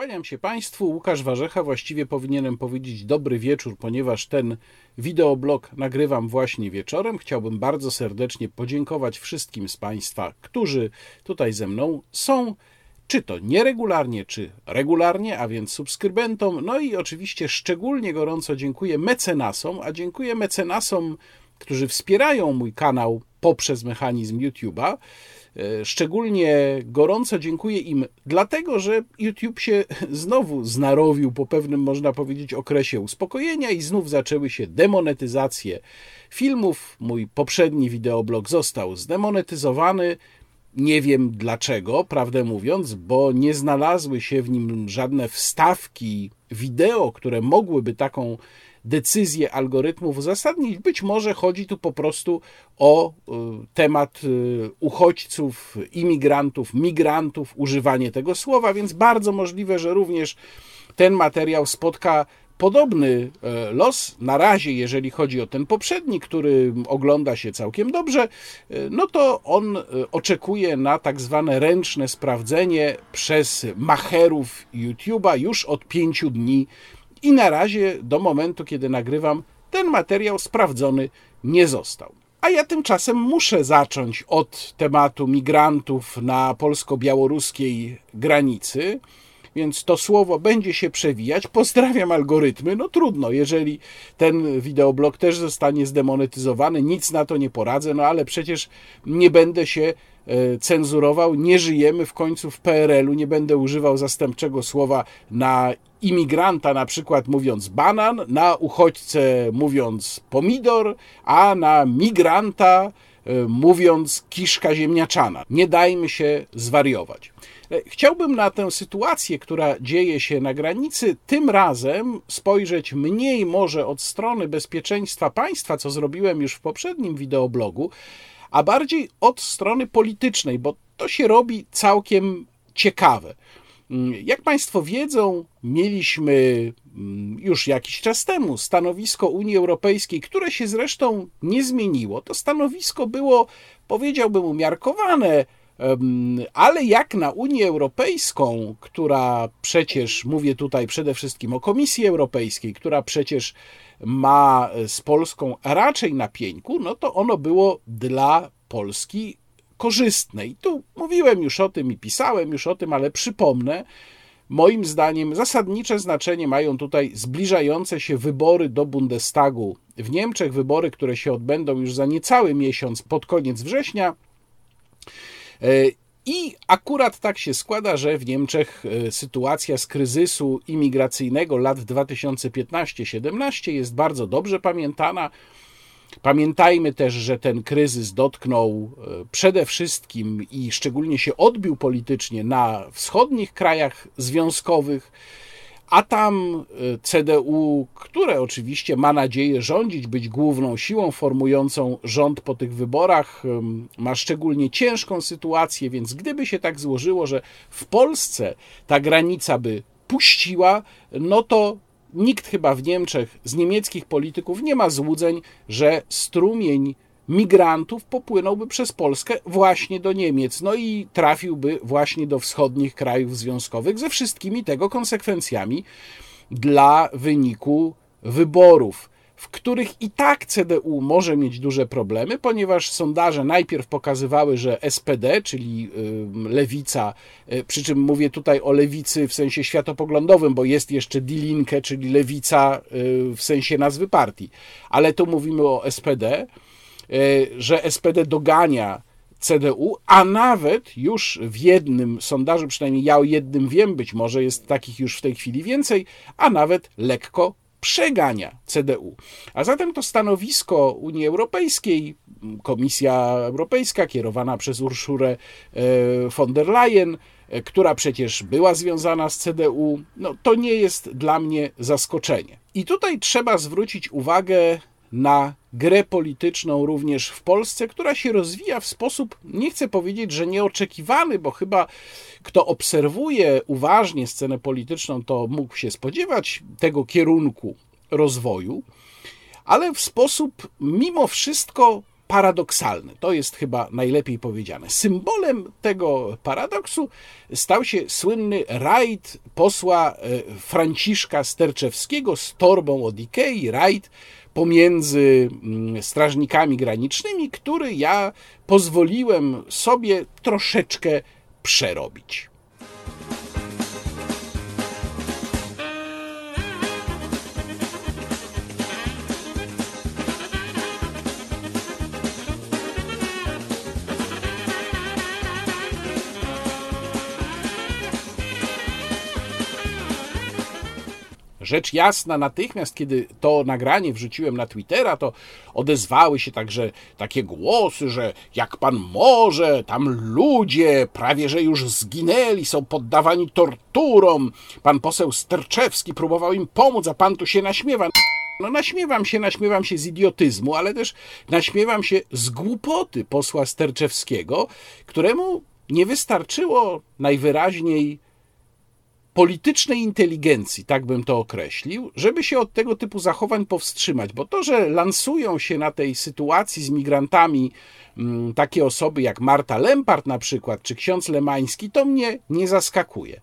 Kłaniam się Państwu, Łukasz Warzecha. Właściwie powinienem powiedzieć dobry wieczór, ponieważ ten wideoblog nagrywam właśnie wieczorem. Chciałbym bardzo serdecznie podziękować wszystkim z Państwa, którzy tutaj ze mną są, czy to nieregularnie, czy regularnie, a więc subskrybentom. No i oczywiście szczególnie gorąco dziękuję mecenasom, a dziękuję mecenasom, którzy wspierają mój kanał poprzez mechanizm YouTube'a. E, szczególnie gorąco dziękuję im, dlatego że YouTube się znowu znarowił po pewnym, można powiedzieć, okresie uspokojenia i znów zaczęły się demonetyzacje filmów. Mój poprzedni wideoblog został zdemonetyzowany. Nie wiem dlaczego, prawdę mówiąc, bo nie znalazły się w nim żadne wstawki wideo, które mogłyby taką decyzje algorytmów uzasadnić. Być może chodzi tu po prostu o y, temat y, uchodźców, imigrantów, migrantów, używanie tego słowa, więc bardzo możliwe, że również ten materiał spotka podobny e, los. Na razie, jeżeli chodzi o ten poprzedni, który ogląda się całkiem dobrze, e, no to on e, oczekuje na tak zwane ręczne sprawdzenie przez macherów YouTube'a już od pięciu dni i na razie, do momentu, kiedy nagrywam, ten materiał sprawdzony nie został. A ja tymczasem muszę zacząć od tematu migrantów na polsko-białoruskiej granicy, więc to słowo będzie się przewijać. Pozdrawiam algorytmy. No trudno, jeżeli ten wideoblog też zostanie zdemonetyzowany, nic na to nie poradzę, no ale przecież nie będę się cenzurował. Nie żyjemy w końcu w PRL-u, nie będę używał zastępczego słowa na imigranta na przykład mówiąc banan, na uchodźcę mówiąc pomidor, a na migranta e, mówiąc kiszka ziemniaczana. Nie dajmy się zwariować. E, chciałbym na tę sytuację, która dzieje się na granicy, tym razem spojrzeć mniej może od strony bezpieczeństwa państwa, co zrobiłem już w poprzednim wideoblogu, a bardziej od strony politycznej, bo to się robi całkiem ciekawe. Mm, jak Państwo wiedzą, mieliśmy mm, już jakiś czas temu stanowisko Unii Europejskiej, które się zresztą nie zmieniło. To stanowisko było, powiedziałbym, umiarkowane, ale jak na Unię Europejską, która przecież, mówię tutaj przede wszystkim o Komisji Europejskiej, która przecież ma z Polską raczej na pieńku, no to ono było dla Polski korzystne. I tu mówiłem już o tym i pisałem już o tym, ale przypomnę, moim zdaniem zasadnicze znaczenie mają tutaj zbliżające się wybory do Bundestagu w Niemczech, wybory, które się odbędą już za niecały miesiąc pod koniec września. E, I akurat tak się składa, że w Niemczech e, sytuacja z kryzysu imigracyjnego lat 2015-17 jest bardzo dobrze pamiętana. Pamiętajmy też, że ten kryzys dotknął e, przede wszystkim i szczególnie się odbił politycznie na wschodnich krajach związkowych, a tam e, CDU, które oczywiście ma nadzieję rządzić, być główną siłą formującą rząd po tych wyborach, ma szczególnie ciężką sytuację, więc gdyby się tak złożyło, że w Polsce ta granica by puściła, no to nikt chyba w Niemczech z niemieckich polityków nie ma złudzeń, że strumień migrantów popłynąłby przez Polskę właśnie do Niemiec, no i trafiłby właśnie do wschodnich krajów związkowych ze wszystkimi tego konsekwencjami dla wyniku wyborów w których i tak CDU może mieć duże problemy, ponieważ sondaże najpierw pokazywały, że SPD, czyli lewica, y, przy czym mówię tutaj o lewicy w sensie światopoglądowym, bo jest jeszcze Die czyli lewica y, w sensie nazwy partii, ale tu mówimy o SPD, że SPD dogania CDU, a nawet już w jednym sondażu, przynajmniej ja o jednym wiem, być może jest takich już w tej chwili więcej, a nawet lekko przegania CDU. A zatem to stanowisko Unii Europejskiej, Komisja Europejska kierowana przez Urszurę e, von der Leyen, e, która przecież była związana z CDU, no to nie jest dla mnie zaskoczenie. I tutaj trzeba zwrócić uwagę na grę polityczną również w Polsce, która się rozwija w sposób, nie chcę powiedzieć, że nieoczekiwany, bo chyba kto obserwuje uważnie scenę polityczną, to mógł się spodziewać tego kierunku rozwoju, ale w sposób mimo wszystko paradoksalny. To jest chyba najlepiej powiedziane. Symbolem tego paradoksu stał się słynny rajd posła e, Franciszka Sterczewskiego z torbą od Ikei, rajd pomiędzy mm, strażnikami granicznymi, który ja pozwoliłem sobie troszeczkę przerobić. Rzecz jasna, natychmiast, kiedy to nagranie wrzuciłem na Twittera, to odezwały się także takie głosy, że jak pan może, tam ludzie prawie że już zginęli, są poddawani torturom. Pan poseł Sterczewski próbował im pomóc, a pan tu się naśmiewa. No naśmiewam się, naśmiewam się z idiotyzmu, ale też naśmiewam się z głupoty posła Sterczewskiego, któremu nie wystarczyło najwyraźniej politycznej inteligencji, tak bym to określił, żeby się od tego typu zachowań powstrzymać, bo to, że lansują się na tej sytuacji z migrantami mm, takie osoby jak Marta Lempart na przykład, czy ksiądz Lemański, to mnie nie zaskakuje.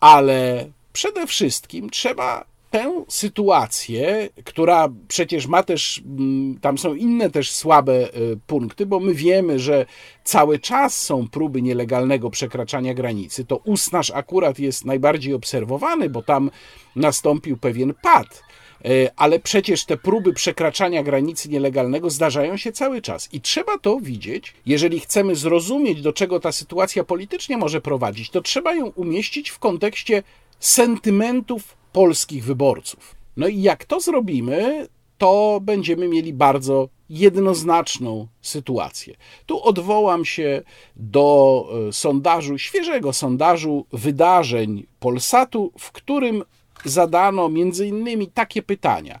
Ale przede wszystkim trzeba tę sytuację, która przecież ma też, mm, tam są inne też słabe y, punkty, bo my wiemy, że cały czas są próby nielegalnego przekraczania granicy. To Usnaż akurat jest najbardziej obserwowany, bo tam nastąpił pewien pad. Y, ale przecież te próby przekraczania granicy nielegalnego zdarzają się cały czas i trzeba to widzieć. Jeżeli chcemy zrozumieć, do czego ta sytuacja politycznie może prowadzić, to trzeba ją umieścić w kontekście sentymentów polskich wyborców. No i jak to zrobimy, to będziemy mieli bardzo jednoznaczną sytuację. Tu odwołam się do e, sondażu, świeżego sondażu wydarzeń Polsatu, w którym zadano między innymi takie pytania.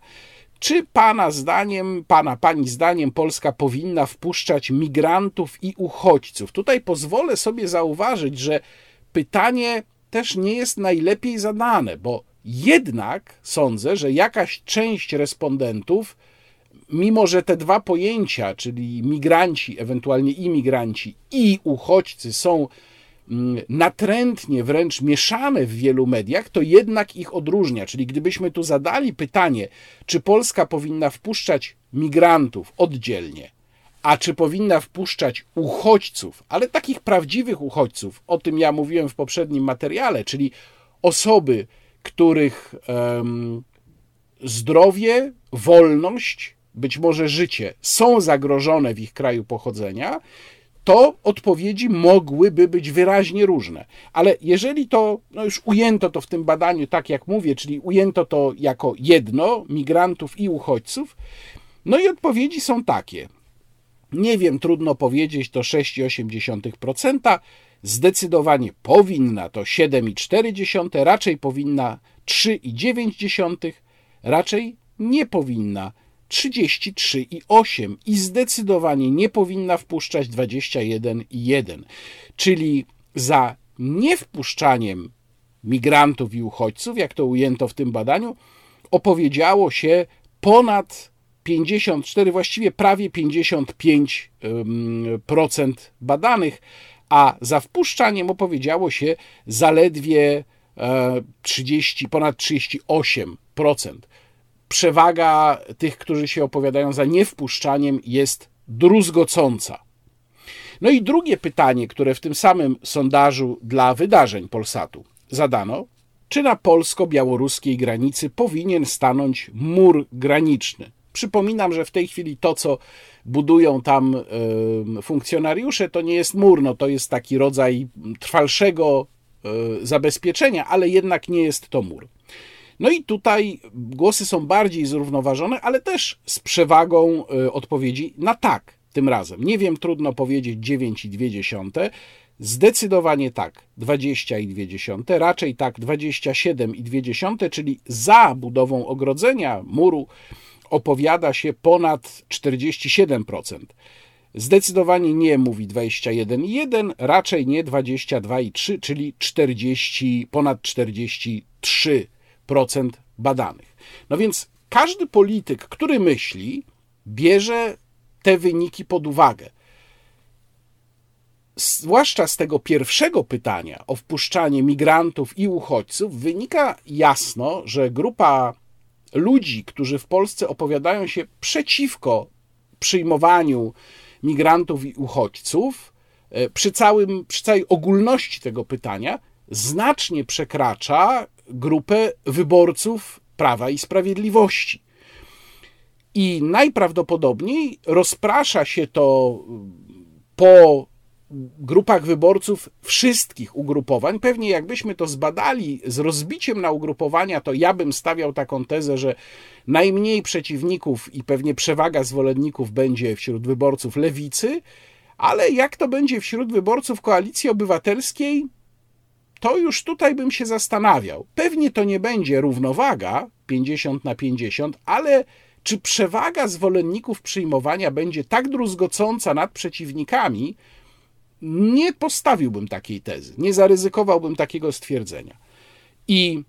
Czy pana zdaniem, pana, pani zdaniem Polska powinna wpuszczać migrantów i uchodźców? Tutaj pozwolę sobie zauważyć, że pytanie też nie jest najlepiej zadane, bo jednak sądzę, że jakaś część respondentów, mimo że te dwa pojęcia, czyli migranci, ewentualnie imigranci i uchodźcy są mm, natrętnie wręcz mieszane w wielu mediach, to jednak ich odróżnia. Czyli gdybyśmy tu zadali pytanie, czy Polska powinna wpuszczać migrantów oddzielnie, a czy powinna wpuszczać uchodźców, ale takich prawdziwych uchodźców, o tym ja mówiłem w poprzednim materiale, czyli osoby, których um, zdrowie, wolność, być może życie są zagrożone w ich kraju pochodzenia, to odpowiedzi mogłyby być wyraźnie różne. Ale jeżeli to, no już ujęto to w tym badaniu, tak jak mówię, czyli ujęto to jako jedno, migrantów i uchodźców, no i odpowiedzi są takie. Nie wiem, trudno powiedzieć, to 6,8%, zdecydowanie powinna to 7,4, raczej powinna 3,9, raczej nie powinna 33,8 i zdecydowanie nie powinna wpuszczać 21,1. Czyli za niewpuszczaniem migrantów i uchodźców, jak to ujęto w tym badaniu, opowiedziało się ponad 54, właściwie prawie 55% badanych, a za wpuszczaniem opowiedziało się zaledwie 30, e, ponad 38%. Przewaga tych, którzy się opowiadają za niewpuszczaniem, jest druzgocąca. No i drugie pytanie, które w tym samym sondażu dla wydarzeń Polsatu zadano, czy na polsko-białoruskiej granicy powinien stanąć mur graniczny? Przypominam, że w tej chwili to, co budują tam funkcjonariusze, to nie jest mur, no to jest taki rodzaj trwalszego e, zabezpieczenia, ale jednak nie jest to mur. No i tutaj głosy są bardziej zrównoważone, ale też z przewagą e, odpowiedzi na tak tym razem. Nie wiem, trudno powiedzieć 9,2. Zdecydowanie tak 20,2, raczej tak 27,2, czyli za budową ogrodzenia, muru opowiada się ponad 47%. Zdecydowanie nie mówi 21,1, raczej nie 22,3, czyli 40, ponad 43% badanych. No więc każdy polityk, który myśli, bierze te wyniki pod uwagę. Zwłaszcza z tego pierwszego pytania o wpuszczanie migrantów i uchodźców wynika jasno, że grupa ludzi, którzy w Polsce opowiadają się przeciwko przyjmowaniu migrantów i uchodźców, e, przy, całym, przy całej ogólności tego pytania, znacznie przekracza grupę wyborców Prawa i Sprawiedliwości. I najprawdopodobniej rozprasza się to po grupach wyborców wszystkich ugrupowań. Pewnie jakbyśmy to zbadali z rozbiciem na ugrupowania, to ja bym stawiał taką tezę, że najmniej przeciwników i pewnie przewaga zwolenników będzie wśród wyborców lewicy, ale jak to będzie wśród wyborców koalicji obywatelskiej, to już tutaj bym się zastanawiał. Pewnie to nie będzie równowaga 50 na 50, ale czy przewaga zwolenników przyjmowania będzie tak druzgocąca nad przeciwnikami, nie postawiłbym takiej tezy, nie zaryzykowałbym takiego stwierdzenia. I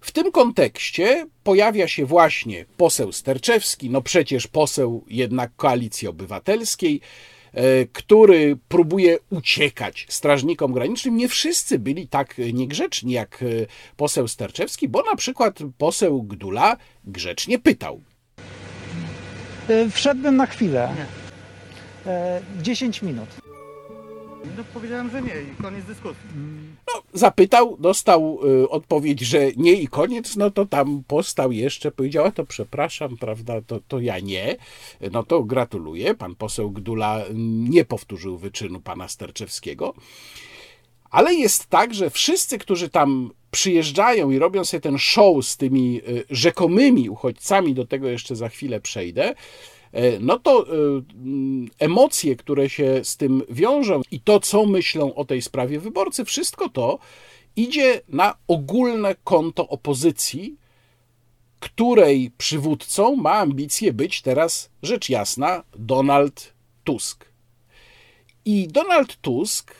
w tym kontekście pojawia się właśnie poseł Sterczewski, no przecież poseł jednak koalicji obywatelskiej, e, który próbuje uciekać strażnikom granicznym. Nie wszyscy byli tak niegrzeczni jak e, poseł Sterczewski, bo na przykład poseł Gdula grzecznie pytał. E, wszedłbym na chwilę. 10 minut. No powiedziałem, że nie i koniec dyskusji. No, zapytał, dostał y, odpowiedź, że nie i koniec, no to tam postał jeszcze, powiedział, a to przepraszam, prawda, to, to ja nie. No to gratuluję, pan poseł Gdula nie powtórzył wyczynu pana Sterczewskiego. Ale jest tak, że wszyscy, którzy tam przyjeżdżają i robią sobie ten show z tymi y, rzekomymi uchodźcami, do tego jeszcze za chwilę przejdę, no to e, mm, emocje, które się z tym wiążą i to, co myślą o tej sprawie wyborcy, wszystko to idzie na ogólne konto opozycji, której przywódcą ma ambicje być teraz, rzecz jasna, Donald Tusk. I Donald Tusk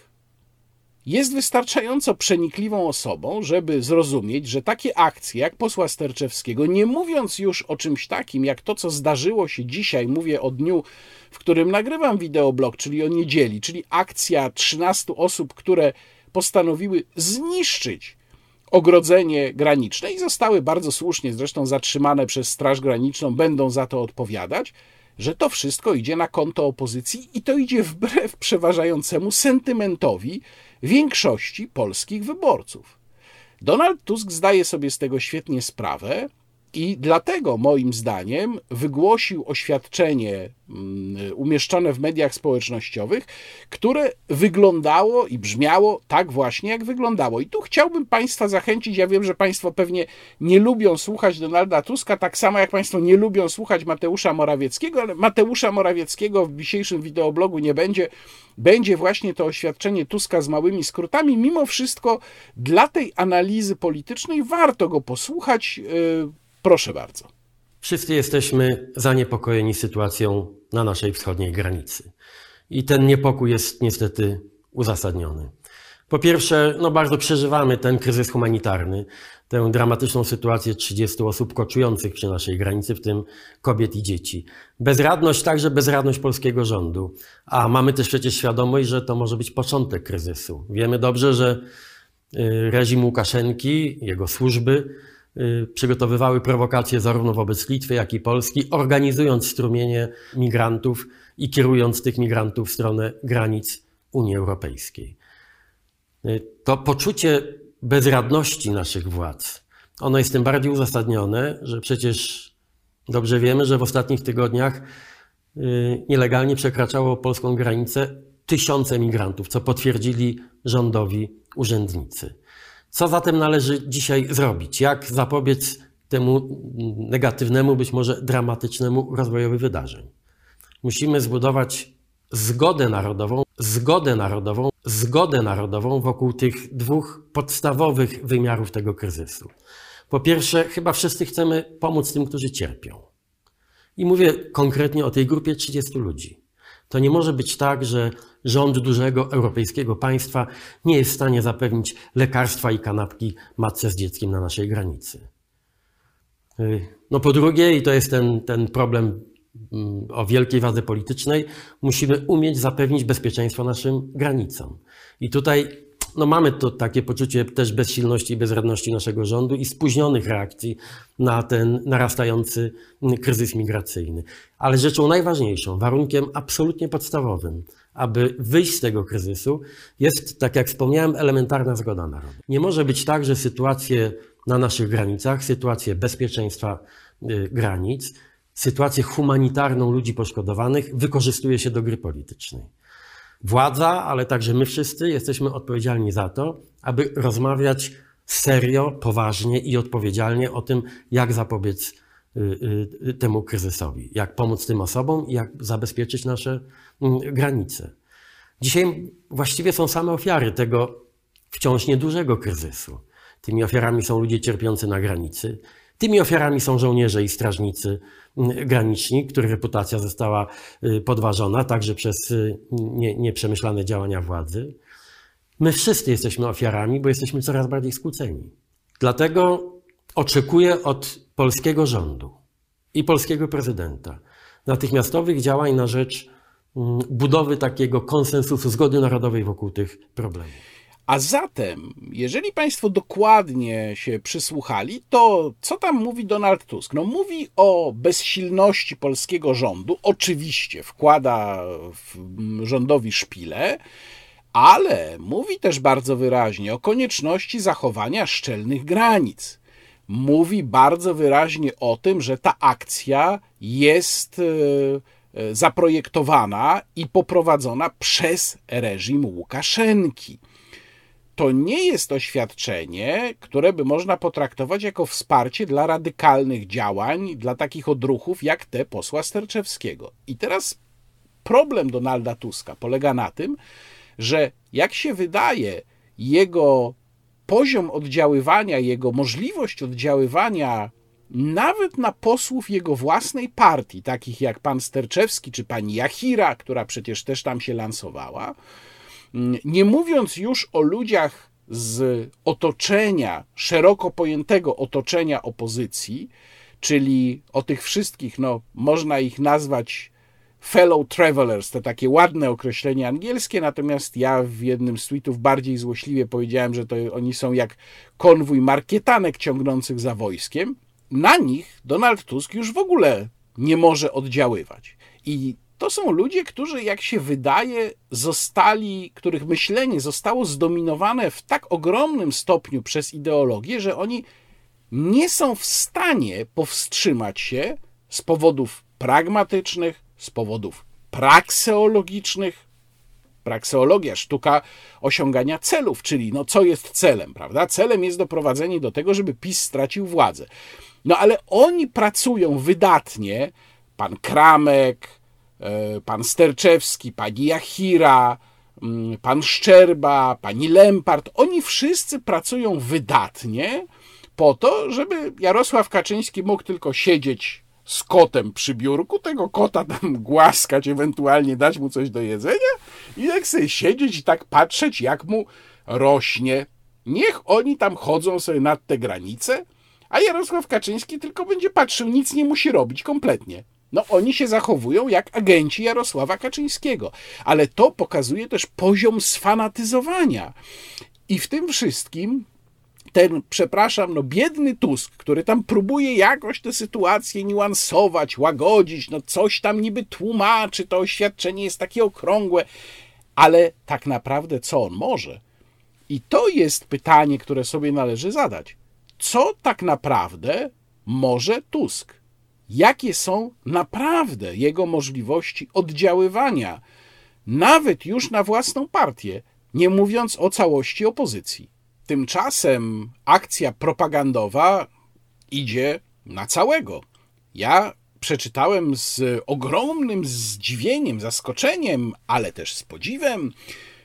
jest wystarczająco przenikliwą osobą, żeby zrozumieć, że takie akcje jak posła Sterczewskiego, nie mówiąc już o czymś takim, jak to, co zdarzyło się dzisiaj, mówię o dniu, w którym nagrywam wideoblog, czyli o niedzieli, czyli akcja 13 osób, które postanowiły zniszczyć ogrodzenie graniczne i zostały bardzo słusznie zresztą zatrzymane przez Straż Graniczną, będą za to odpowiadać, że to wszystko idzie na konto opozycji i to idzie wbrew przeważającemu sentymentowi większości polskich wyborców. Donald Tusk zdaje sobie z tego świetnie sprawę i dlatego, moim zdaniem, wygłosił oświadczenie mm, umieszczone w mediach społecznościowych, które wyglądało i brzmiało tak właśnie, jak wyglądało. I tu chciałbym Państwa zachęcić. Ja wiem, że Państwo pewnie nie lubią słuchać Donalda Tuska, tak samo jak Państwo nie lubią słuchać Mateusza Morawieckiego, ale Mateusza Morawieckiego w dzisiejszym wideoblogu nie będzie. Będzie właśnie to oświadczenie Tuska z małymi skrótami. Mimo wszystko, dla tej analizy politycznej warto go posłuchać. Yy, Proszę bardzo. Wszyscy jesteśmy zaniepokojeni sytuacją na naszej wschodniej granicy. I ten niepokój jest niestety uzasadniony. Po pierwsze, no bardzo przeżywamy ten kryzys humanitarny, tę dramatyczną sytuację 30 osób koczujących przy naszej granicy, w tym kobiet i dzieci. Bezradność, także bezradność polskiego rządu. A mamy też przecież świadomość, że to może być początek kryzysu. Wiemy dobrze, że y, reżim Łukaszenki, jego służby przygotowywały prowokacje zarówno wobec Litwy, jak i Polski, organizując strumienie migrantów i kierując tych migrantów w stronę granic Unii Europejskiej. Y, to poczucie bezradności naszych władz, ono jest tym bardziej uzasadnione, że przecież dobrze wiemy, że w ostatnich tygodniach y, nielegalnie przekraczało polską granicę tysiące migrantów, co potwierdzili rządowi urzędnicy. Co zatem należy dzisiaj zrobić? Jak zapobiec temu negatywnemu, być może dramatycznemu rozwojowi wydarzeń? Musimy zbudować zgodę narodową, zgodę narodową, zgodę narodową wokół tych dwóch podstawowych wymiarów tego kryzysu. Po pierwsze, chyba wszyscy chcemy pomóc tym, którzy cierpią. I mówię konkretnie o tej grupie 30 ludzi. To nie może być tak, że rząd dużego europejskiego państwa nie jest w stanie zapewnić lekarstwa i kanapki matce z dzieckiem na naszej granicy. Y, no po drugie, i to jest ten, ten problem mm, o wielkiej wadze politycznej, musimy umieć zapewnić bezpieczeństwo naszym granicom. I tutaj no mamy to takie poczucie też bezsilności i bezradności naszego rządu i spóźnionych reakcji na ten narastający kryzys migracyjny. Ale rzeczą najważniejszą, warunkiem absolutnie podstawowym, aby wyjść z tego kryzysu, jest, tak jak wspomniałem, elementarna zgoda narodu. Nie może być tak, że sytuacje na naszych granicach, sytuację bezpieczeństwa y, granic, sytuację humanitarną ludzi poszkodowanych wykorzystuje się do gry politycznej. Władza, ale także my wszyscy jesteśmy odpowiedzialni za to, aby rozmawiać serio, poważnie i odpowiedzialnie o tym, jak zapobiec temu kryzysowi, jak pomóc tym osobom i jak zabezpieczyć nasze mm, granice. Dzisiaj właściwie są same ofiary tego wciąż niedużego kryzysu. Tymi ofiarami są ludzie cierpiący na granicy. Tymi ofiarami są żołnierze i strażnicy mm, graniczni, których reputacja została y, podważona także przez y, nie, nieprzemyślane działania władzy. My wszyscy jesteśmy ofiarami, bo jesteśmy coraz bardziej skłóceni. Dlatego oczekuję od polskiego rządu i polskiego prezydenta natychmiastowych działań na rzecz mm, budowy takiego konsensusu, zgody narodowej wokół tych problemów. A zatem, jeżeli Państwo dokładnie się przysłuchali, to co tam mówi Donald Tusk? No, mówi o bezsilności polskiego rządu. Oczywiście wkłada rządowi szpilę, ale mówi też bardzo wyraźnie o konieczności zachowania szczelnych granic. Mówi bardzo wyraźnie o tym, że ta akcja jest e, e, zaprojektowana i poprowadzona przez reżim Łukaszenki to nie jest oświadczenie, które by można potraktować jako wsparcie dla radykalnych działań, dla takich odruchów jak te posła Sterczewskiego. I teraz problem Donalda Tuska polega na tym, że jak się wydaje, jego poziom oddziaływania, jego możliwość oddziaływania nawet na posłów jego własnej partii, takich jak pan Sterczewski czy pani Jachira, która przecież też tam się lansowała, Mm, nie mówiąc już o ludziach z otoczenia, szeroko pojętego otoczenia opozycji, czyli o tych wszystkich, no, można ich nazwać fellow travelers, to takie ładne określenie angielskie, natomiast ja w jednym z tweetów bardziej złośliwie powiedziałem, że to oni są jak konwój markietanek ciągnących za wojskiem. Na nich Donald Tusk już w ogóle nie może oddziaływać. I to są ludzie, którzy, jak się wydaje, zostali, których myślenie zostało zdominowane w tak ogromnym stopniu przez ideologię, że oni nie są w stanie powstrzymać się z powodów pragmatycznych, z powodów prakseologicznych. Prakseologia, sztuka osiągania celów, czyli no co jest celem, prawda? Celem jest doprowadzenie do tego, żeby PiS stracił władzę. No ale oni pracują wydatnie, pan Kramek, E, pan Sterczewski, pani Jachira, mm, pan Szczerba, pani Lempart, oni wszyscy pracują wydatnie po to, żeby Jarosław Kaczyński mógł tylko siedzieć z kotem przy biurku, tego kota tam głaskać, ewentualnie dać mu coś do jedzenia i jak sobie siedzieć i tak patrzeć, jak mu rośnie. Niech oni tam chodzą sobie nad te granice, a Jarosław Kaczyński tylko będzie patrzył, nic nie musi robić kompletnie. No, oni się zachowują jak agenci Jarosława Kaczyńskiego, ale to pokazuje też poziom sfanatyzowania. I w tym wszystkim ten, przepraszam, no biedny Tusk, który tam próbuje jakoś tę sytuację niuansować, łagodzić, no coś tam niby tłumaczy, to oświadczenie jest takie okrągłe, ale tak naprawdę co on może? I to jest pytanie, które sobie należy zadać. Co tak naprawdę może Tusk? jakie są naprawdę jego możliwości oddziaływania, nawet już na własną partię, nie mówiąc o całości opozycji. Tymczasem akcja propagandowa idzie na całego. Ja przeczytałem z ogromnym zdziwieniem, zaskoczeniem, ale też z podziwem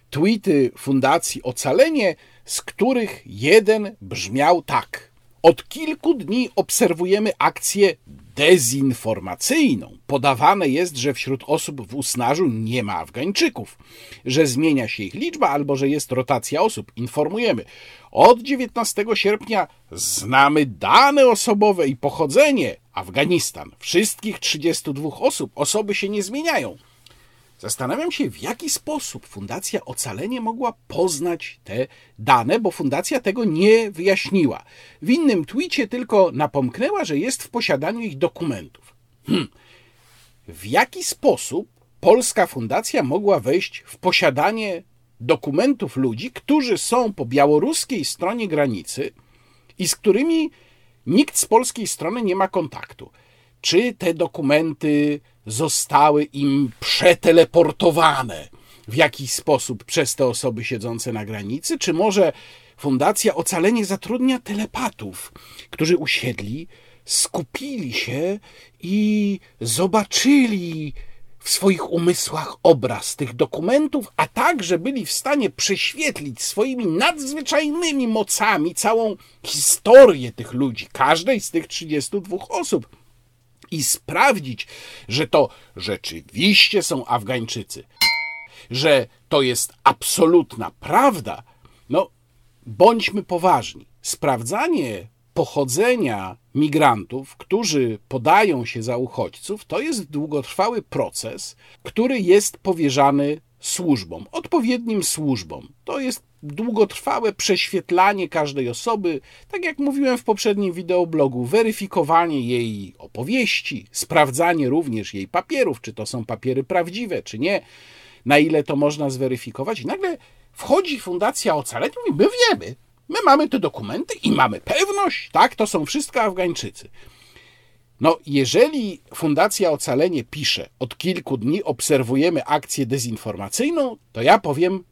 tweety Fundacji Ocalenie, z których jeden brzmiał tak. Od kilku dni obserwujemy akcję dezinformacyjną. Podawane jest, że wśród osób w Usnarzu nie ma Afgańczyków, że zmienia się ich liczba albo że jest rotacja osób. Informujemy. Od 19 sierpnia znamy dane osobowe i pochodzenie, Afganistan. Wszystkich 32 osób, osoby się nie zmieniają. Zastanawiam się, w jaki sposób Fundacja Ocalenie mogła poznać te dane, bo Fundacja tego nie wyjaśniła. W innym twicie tylko napomknęła, że jest w posiadaniu ich dokumentów. Hmm. W jaki sposób polska fundacja mogła wejść w posiadanie dokumentów ludzi, którzy są po białoruskiej stronie granicy i z którymi nikt z polskiej strony nie ma kontaktu? Czy te dokumenty zostały im przeteleportowane. W jakiś sposób przez te osoby siedzące na granicy, czy może Fundacja Ocalenie zatrudnia telepatów, którzy usiedli, skupili się i zobaczyli w swoich umysłach obraz tych dokumentów, a także byli w stanie prześwietlić swoimi nadzwyczajnymi mocami całą historię tych ludzi, każdej z tych 32 osób i sprawdzić, że to rzeczywiście są Afgańczycy, że to jest absolutna prawda, no bądźmy poważni. Sprawdzanie pochodzenia migrantów, którzy podają się za uchodźców, to jest długotrwały proces, który jest powierzany służbom, odpowiednim służbom. To jest długotrwałe prześwietlanie każdej osoby, tak jak mówiłem w poprzednim wideoblogu, weryfikowanie jej opowieści, sprawdzanie również jej papierów, czy to są papiery prawdziwe, czy nie, na ile to można zweryfikować. I nagle wchodzi Fundacja Ocalenia i my wiemy, my mamy te dokumenty i mamy pewność, tak, to są wszystko Afgańczycy. No, jeżeli Fundacja Ocalenie pisze, od kilku dni obserwujemy akcję dezinformacyjną, to ja powiem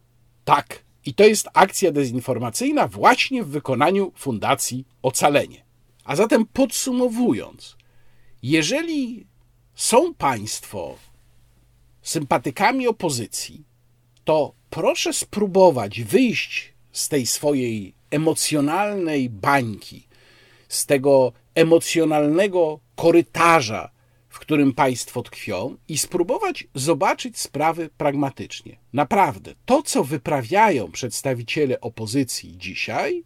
tak. I to jest akcja dezinformacyjna właśnie w wykonaniu Fundacji Ocalenie. A zatem podsumowując, jeżeli są Państwo sympatykami opozycji, to proszę spróbować wyjść z tej swojej emocjonalnej bańki, z tego emocjonalnego korytarza, w którym państwo tkwią, i spróbować zobaczyć sprawy pragmatycznie. Naprawdę, to, co wyprawiają przedstawiciele opozycji dzisiaj,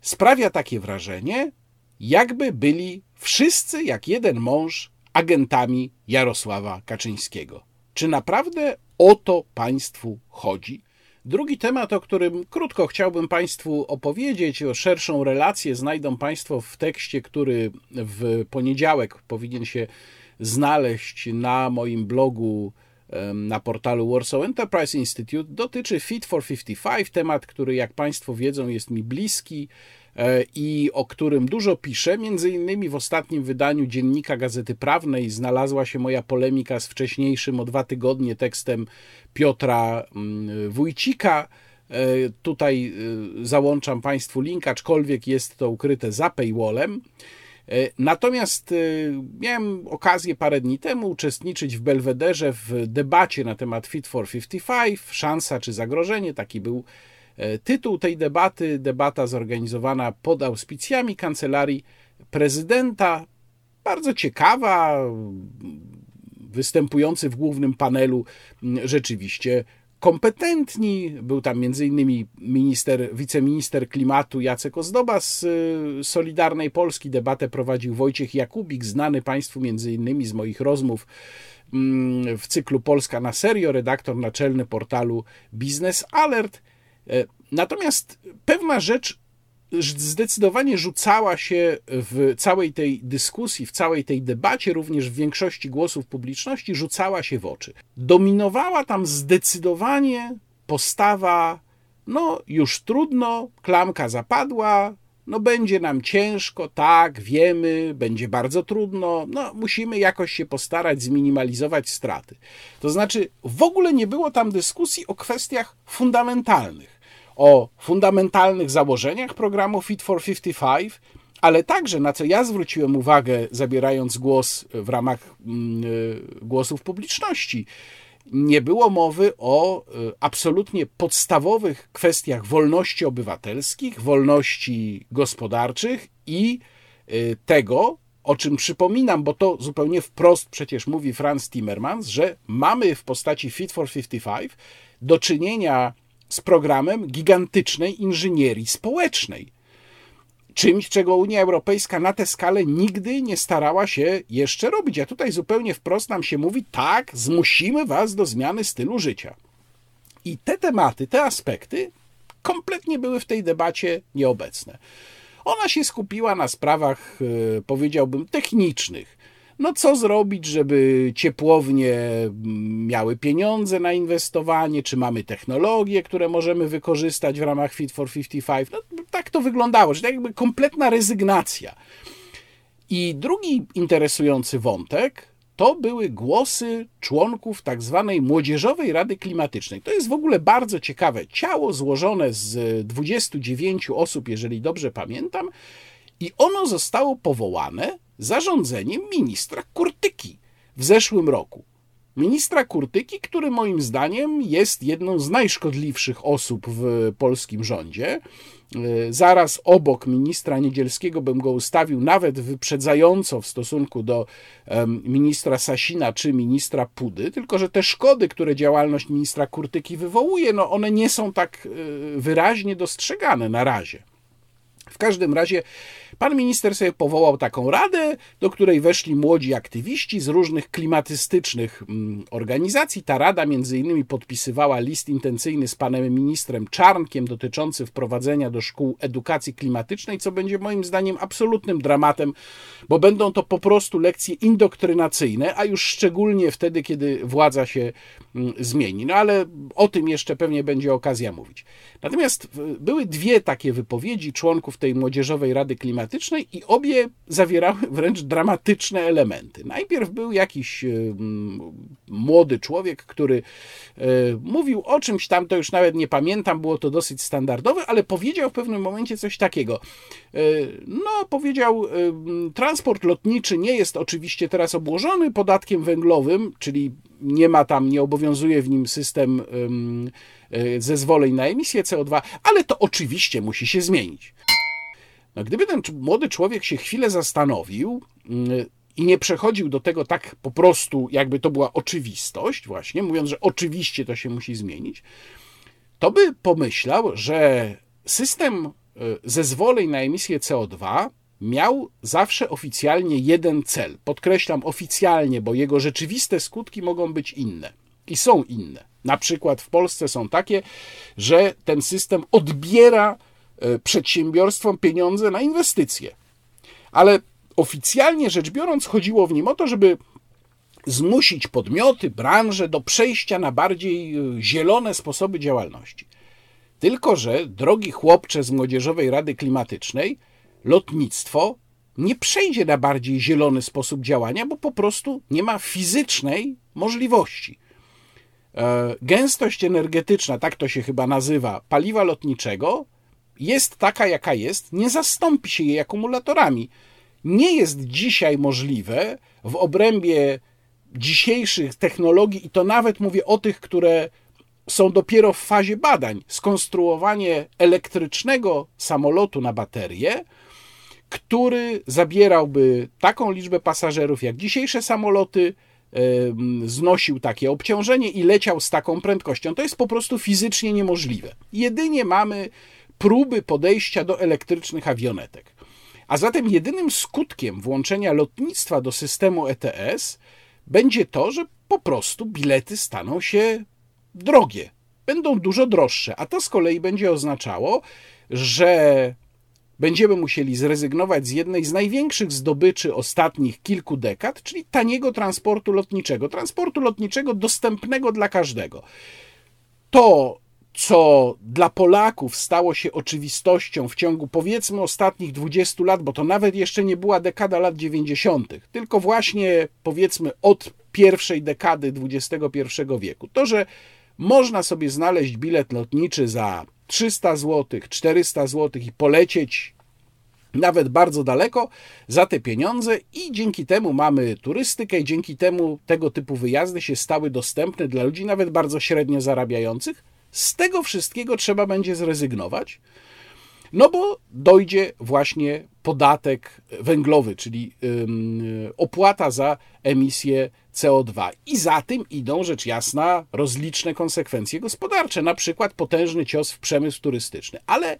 sprawia takie wrażenie, jakby byli wszyscy jak jeden mąż agentami Jarosława Kaczyńskiego. Czy naprawdę o to państwu chodzi? Drugi temat, o którym krótko chciałbym Państwu opowiedzieć, o szerszą relację znajdą Państwo w tekście, który w poniedziałek powinien się znaleźć na moim blogu na portalu Warsaw Enterprise Institute, dotyczy Fit for 55, temat, który jak Państwo wiedzą jest mi bliski i o którym dużo piszę. Między innymi w ostatnim wydaniu dziennika Gazety Prawnej znalazła się moja polemika z wcześniejszym o dwa tygodnie tekstem Piotra mm, Wójcika. E, tutaj e, załączam Państwu link, aczkolwiek jest to ukryte za paywallem. E, natomiast miałem okazję parę dni temu uczestniczyć w Belwederze w debacie na temat Fit for 55, szansa czy zagrożenie, taki był tytuł tej debaty. Debata zorganizowana pod auspicjami kancelarii prezydenta. Bardzo ciekawa, występujący w głównym panelu rzeczywiście kompetentni. Był tam m.in. minister, wiceminister klimatu Jacek Ozdoba z y, Solidarnej Polski. Debatę prowadził Wojciech Jakubik, znany Państwu m.in. z moich rozmów w cyklu Polska na serio, redaktor naczelny portalu Business Alert. E, natomiast pewna rzecz zdecydowanie rzucała się w całej tej dyskusji, w całej tej debacie, również w większości głosów publiczności, rzucała się w oczy. Dominowała tam zdecydowanie postawa, no już trudno, klamka zapadła, no będzie nam ciężko, tak, wiemy, będzie bardzo trudno, no musimy jakoś się postarać zminimalizować straty. To znaczy, w ogóle nie było tam dyskusji o kwestiach fundamentalnych o fundamentalnych założeniach programu Fit for 55, ale także na co ja zwróciłem uwagę, zabierając głos w ramach mm, y, głosów publiczności, nie było mowy o y, absolutnie podstawowych kwestiach wolności obywatelskich, wolności gospodarczych i y, tego, o czym przypominam, bo to zupełnie wprost przecież mówi Franz Timmermans, że mamy w postaci Fit for 55 do czynienia z programem gigantycznej inżynierii społecznej. czymś, czego Unia Europejska na tę skalę nigdy nie starała się jeszcze robić. A tutaj zupełnie wprost nam się mówi: tak, zmusimy was do zmiany stylu życia. I te tematy, te aspekty kompletnie były w tej debacie nieobecne. Ona się skupiła na sprawach, e, powiedziałbym, technicznych. No, co zrobić, żeby ciepłownie mm, miały pieniądze na inwestowanie? Czy mamy technologie, które możemy wykorzystać w ramach Fit for 55? No, tak to wyglądało, że tak jakby kompletna rezygnacja. I drugi interesujący wątek to były głosy członków tak zwanej Młodzieżowej Rady Klimatycznej. To jest w ogóle bardzo ciekawe. Ciało złożone z 29 osób, jeżeli dobrze pamiętam, i ono zostało powołane zarządzeniem ministra Kurtyki w zeszłym roku. Ministra Kurtyki, który moim zdaniem jest jedną z najszkodliwszych osób w polskim rządzie. E, zaraz obok ministra Niedzielskiego bym go ustawił nawet wyprzedzająco w stosunku do ministra Sasina czy ministra Pudy, tylko że te szkody, które działalność ministra Kurtyki wywołuje, no one nie są tak e, wyraźnie dostrzegane na razie. Każdym razie Pan minister sobie powołał taką radę, do której weszli młodzi aktywiści z różnych klimatystycznych mm, organizacji. Ta rada między innymi podpisywała list intencyjny z panem ministrem Czarnkiem dotyczący wprowadzenia do szkół edukacji klimatycznej, co będzie moim zdaniem absolutnym dramatem, bo będą to po prostu lekcje indoktrynacyjne, a już szczególnie wtedy, kiedy władza się mm, zmieni. No ale o tym jeszcze pewnie będzie okazja mówić. Natomiast były dwie takie wypowiedzi członków tej Młodzieżowej Rady Klimatycznej i obie zawierały wręcz dramatyczne elementy. Najpierw był jakiś młody człowiek, który e, mówił o czymś tam, to już nawet nie pamiętam, było to dosyć standardowe, ale powiedział w pewnym momencie coś takiego. E, no, powiedział, transport lotniczy nie jest oczywiście teraz obłożony podatkiem węglowym, czyli nie ma tam, nie obowiązuje w nim system E, zezwoleń na emisję CO2, ale to oczywiście musi się zmienić. No, gdyby ten młody człowiek się chwilę zastanowił mm, i nie przechodził do tego tak po prostu, jakby to była oczywistość, właśnie mówiąc, że oczywiście to się musi zmienić, to by pomyślał, że system e, zezwoleń na emisję CO2 miał zawsze oficjalnie jeden cel. Podkreślam oficjalnie, bo jego rzeczywiste skutki mogą być inne i są inne. Na przykład w Polsce są takie, że ten system odbiera przedsiębiorstwom pieniądze na inwestycje. Ale oficjalnie rzecz biorąc, chodziło w nim o to, żeby zmusić podmioty, branże do przejścia na bardziej e, zielone sposoby działalności. Tylko, że drogi chłopcze z Młodzieżowej Rady Klimatycznej, lotnictwo nie przejdzie na bardziej zielony sposób działania, bo po prostu nie ma fizycznej możliwości. E, gęstość energetyczna, tak to się chyba nazywa, paliwa lotniczego, jest taka, jaka jest, nie zastąpi się jej akumulatorami. Nie jest dzisiaj możliwe w obrębie dzisiejszych technologii, i to nawet mówię o tych, które są dopiero w fazie badań, skonstruowanie elektrycznego samolotu na baterię, który zabierałby taką liczbę pasażerów jak dzisiejsze samoloty, znosił takie obciążenie i leciał z taką prędkością. To jest po prostu fizycznie niemożliwe. Jedynie mamy próby podejścia do elektrycznych awionetek. A zatem jedynym skutkiem włączenia lotnictwa do systemu ETS będzie to, że po prostu bilety staną się drogie. Będą dużo droższe, a to z kolei będzie oznaczało, że będziemy musieli zrezygnować z jednej z największych zdobyczy ostatnich kilku dekad, czyli taniego transportu lotniczego, transportu lotniczego dostępnego dla każdego. To, co dla Polaków stało się oczywistością w ciągu powiedzmy ostatnich 20 lat, bo to nawet jeszcze nie była dekada lat 90., tylko właśnie powiedzmy od pierwszej dekady XXI wieku. To, że można sobie znaleźć bilet lotniczy za 300 zł, 400 zł i polecieć nawet bardzo daleko za te pieniądze i dzięki temu mamy turystykę i dzięki temu tego typu wyjazdy się stały dostępne dla ludzi nawet bardzo średnio zarabiających. Z tego wszystkiego trzeba będzie zrezygnować, no bo dojdzie właśnie podatek węglowy, czyli opłata za emisję CO2. I za tym idą, rzecz jasna, rozliczne konsekwencje gospodarcze, na przykład potężny cios w przemysł turystyczny. Ale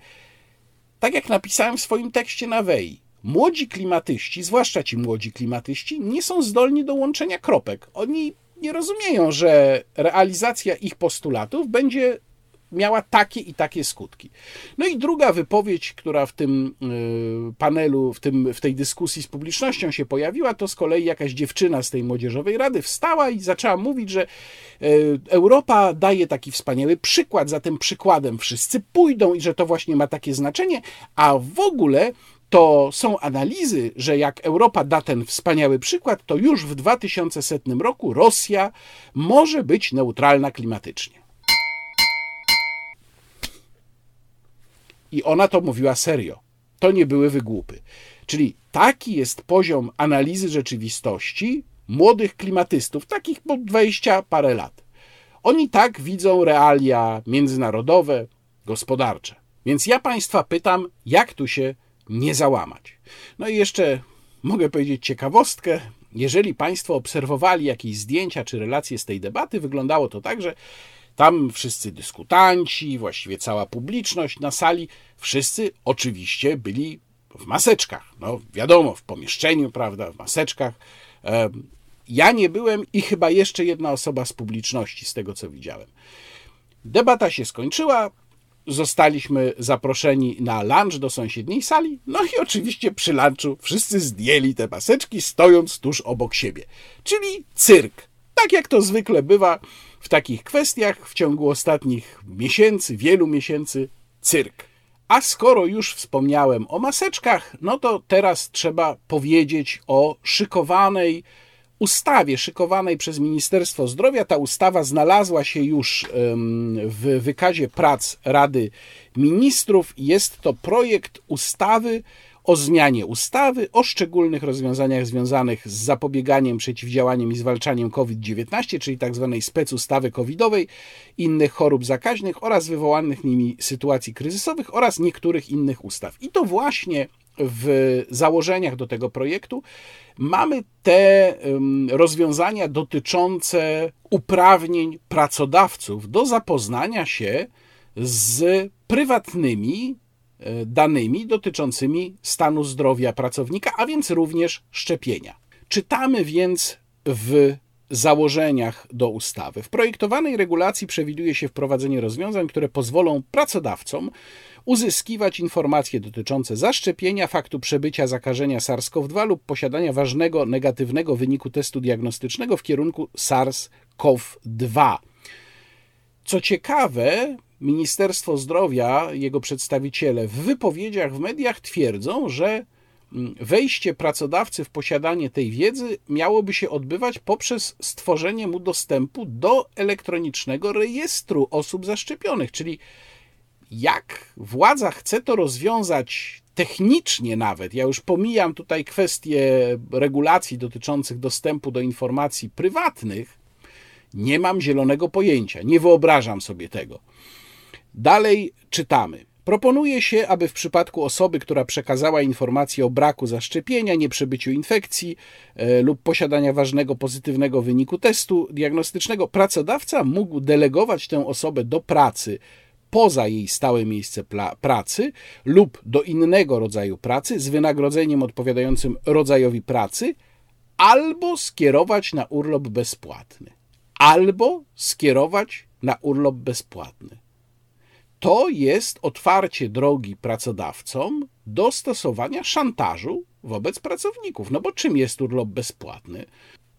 Tak jak napisałem w swoim tekście na Wei, młodzi klimatyści, zwłaszcza ci młodzi klimatyści, nie są zdolni do łączenia kropek. Oni nie rozumieją, że realizacja ich postulatów będzie miała takie i takie skutki. No i druga wypowiedź, która w tym y, panelu, w, tym, w tej dyskusji z publicznością się pojawiła, to z kolei jakaś dziewczyna z tej młodzieżowej rady wstała i zaczęła mówić, że y, Europa daje taki wspaniały przykład, za tym przykładem wszyscy pójdą i że to właśnie ma takie znaczenie, a w ogóle to są analizy, że jak Europa da ten wspaniały przykład, to już w 2100 roku Rosja może być neutralna klimatycznie. I ona to mówiła serio. To nie były wygłupy. Czyli taki jest poziom analizy rzeczywistości młodych klimatystów, takich po 20 parę lat. Oni tak widzą realia międzynarodowe, gospodarcze. Więc ja Państwa pytam, jak tu się nie załamać. No i jeszcze mogę powiedzieć ciekawostkę. Jeżeli Państwo obserwowali jakieś zdjęcia czy relacje z tej debaty, wyglądało to tak, że tam wszyscy dyskutanci, właściwie cała publiczność na sali, wszyscy oczywiście byli w maseczkach. No wiadomo, w pomieszczeniu, prawda, w maseczkach. Ja nie byłem i chyba jeszcze jedna osoba z publiczności, z tego co widziałem. Debata się skończyła, zostaliśmy zaproszeni na lunch do sąsiedniej sali, no i oczywiście przy lunchu wszyscy zdjęli te maseczki, stojąc tuż obok siebie. Czyli cyrk. Tak jak to zwykle bywa w takich kwestiach w ciągu ostatnich miesięcy, wielu miesięcy, cyrk. A skoro już wspomniałem o maseczkach, no to teraz trzeba powiedzieć o szykowanej ustawie szykowanej przez Ministerstwo Zdrowia. Ta ustawa znalazła się już w wykazie prac Rady Ministrów. Jest to projekt ustawy o zmianie ustawy o szczególnych rozwiązaniach związanych z zapobieganiem, przeciwdziałaniem i zwalczaniem COVID-19, czyli tzw. Tak specustawy covidowej, innych chorób zakaźnych oraz wywołanych nimi sytuacji kryzysowych oraz niektórych innych ustaw. I to właśnie w założeniach do tego projektu mamy te rozwiązania dotyczące uprawnień pracodawców do zapoznania się z prywatnymi e, danymi dotyczącymi stanu zdrowia pracownika, a więc również szczepienia. Czytamy więc w założeniach do ustawy. W projektowanej regulacji przewiduje się wprowadzenie rozwiązań, które pozwolą pracodawcom uzyskiwać informacje dotyczące zaszczepienia, faktu przebycia zakażenia SARS-CoV-2 lub posiadania ważnego negatywnego wyniku testu diagnostycznego w kierunku SARS-CoV-2. Co ciekawe, Ministerstwo Zdrowia, jego przedstawiciele w wypowiedziach w mediach twierdzą, że mm, wejście pracodawcy w posiadanie tej wiedzy miałoby się odbywać poprzez stworzenie mu dostępu do elektronicznego rejestru osób zaszczepionych, czyli jak władza chce to rozwiązać technicznie nawet, ja już pomijam tutaj kwestie regulacji dotyczących dostępu do informacji prywatnych, nie mam zielonego pojęcia, nie wyobrażam sobie tego. Dalej czytamy. Proponuje się, aby w przypadku osoby, która przekazała informację o braku zaszczepienia, nieprzebyciu infekcji e, lub posiadania ważnego pozytywnego wyniku testu diagnostycznego, pracodawca mógł delegować tę osobę do pracy poza jej stałe miejsce pracy lub do innego rodzaju pracy z wynagrodzeniem odpowiadającym rodzajowi pracy, albo skierować na urlop bezpłatny. Albo skierować na urlop bezpłatny. To jest otwarcie drogi pracodawcom do stosowania szantażu wobec pracowników. No bo czym jest urlop bezpłatny?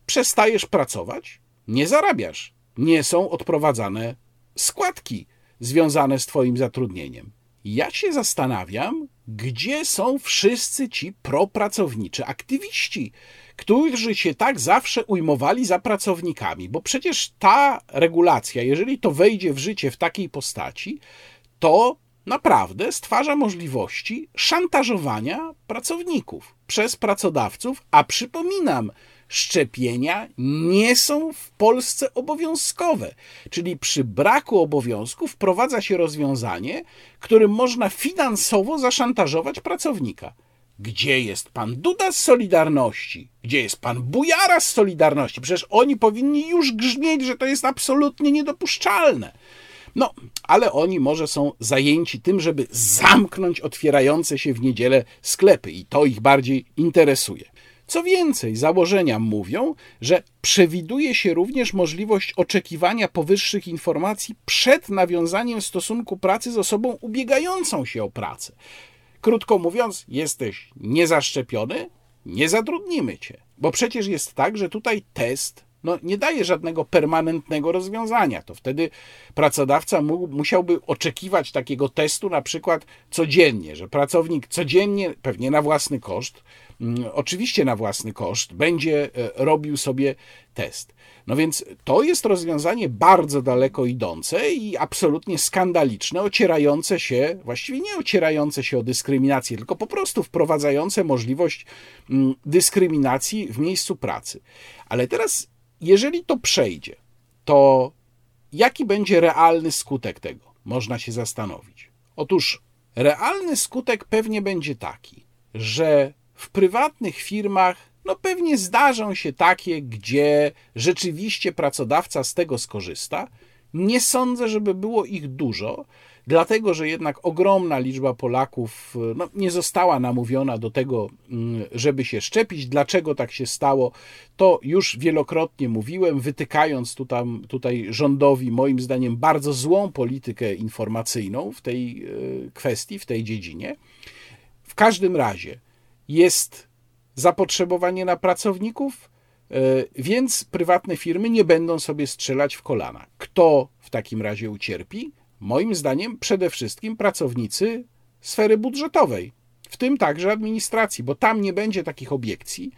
Przestajesz pracować, nie zarabiasz, nie są odprowadzane składki związane z Twoim zatrudnieniem. Ja się zastanawiam, gdzie są wszyscy ci propracowniczy aktywiści, którzy się tak zawsze ujmowali za pracownikami, bo przecież ta regulacja, jeżeli to wejdzie w życie w takiej postaci, to naprawdę stwarza możliwości szantażowania pracowników przez pracodawców, a przypominam, szczepienia nie są w Polsce obowiązkowe. Czyli przy braku obowiązku wprowadza się rozwiązanie, którym można finansowo zaszantażować pracownika. Gdzie jest pan Duda z Solidarności? Gdzie jest pan Bujara z Solidarności? Przecież oni powinni już grzmieć, że to jest absolutnie niedopuszczalne. No, ale oni może są zajęci tym, żeby zamknąć otwierające się w niedzielę sklepy i to ich bardziej interesuje. Co więcej, założenia mówią, że przewiduje się również możliwość oczekiwania powyższych informacji przed nawiązaniem stosunku pracy z osobą ubiegającą się o pracę. Krótko mówiąc, jesteś niezaszczepiony, nie zatrudnimy cię. Bo przecież jest tak, że tutaj test no, nie daje żadnego permanentnego rozwiązania. To wtedy pracodawca mu, musiałby oczekiwać takiego testu na przykład codziennie, że pracownik codziennie, pewnie na własny koszt, oczywiście na własny koszt, będzie e, robił sobie test. No więc to jest rozwiązanie bardzo daleko idące i absolutnie skandaliczne, ocierające się, właściwie nie ocierające się o dyskryminację, tylko po prostu wprowadzające możliwość mm, dyskryminacji w miejscu pracy. Ale teraz jeżeli to przejdzie, to jaki będzie realny skutek tego? Można się zastanowić. Otóż realny skutek pewnie będzie taki, że w prywatnych firmach no pewnie zdarzą się takie, gdzie rzeczywiście pracodawca z tego skorzysta. Nie sądzę, żeby było ich dużo, dlatego że jednak ogromna liczba Polaków no, nie została namówiona do tego, mm, żeby się szczepić. Dlaczego tak się stało, to już wielokrotnie mówiłem, wytykając tutaj, tutaj rządowi, moim zdaniem, bardzo złą politykę informacyjną w tej e, kwestii, w tej dziedzinie. W każdym razie jest zapotrzebowanie na pracowników, e, więc prywatne firmy nie będą sobie strzelać w kolana. Kto w takim razie ucierpi? moim zdaniem przede wszystkim pracownicy sfery budżetowej, w tym także administracji, bo tam nie będzie takich obiekcji,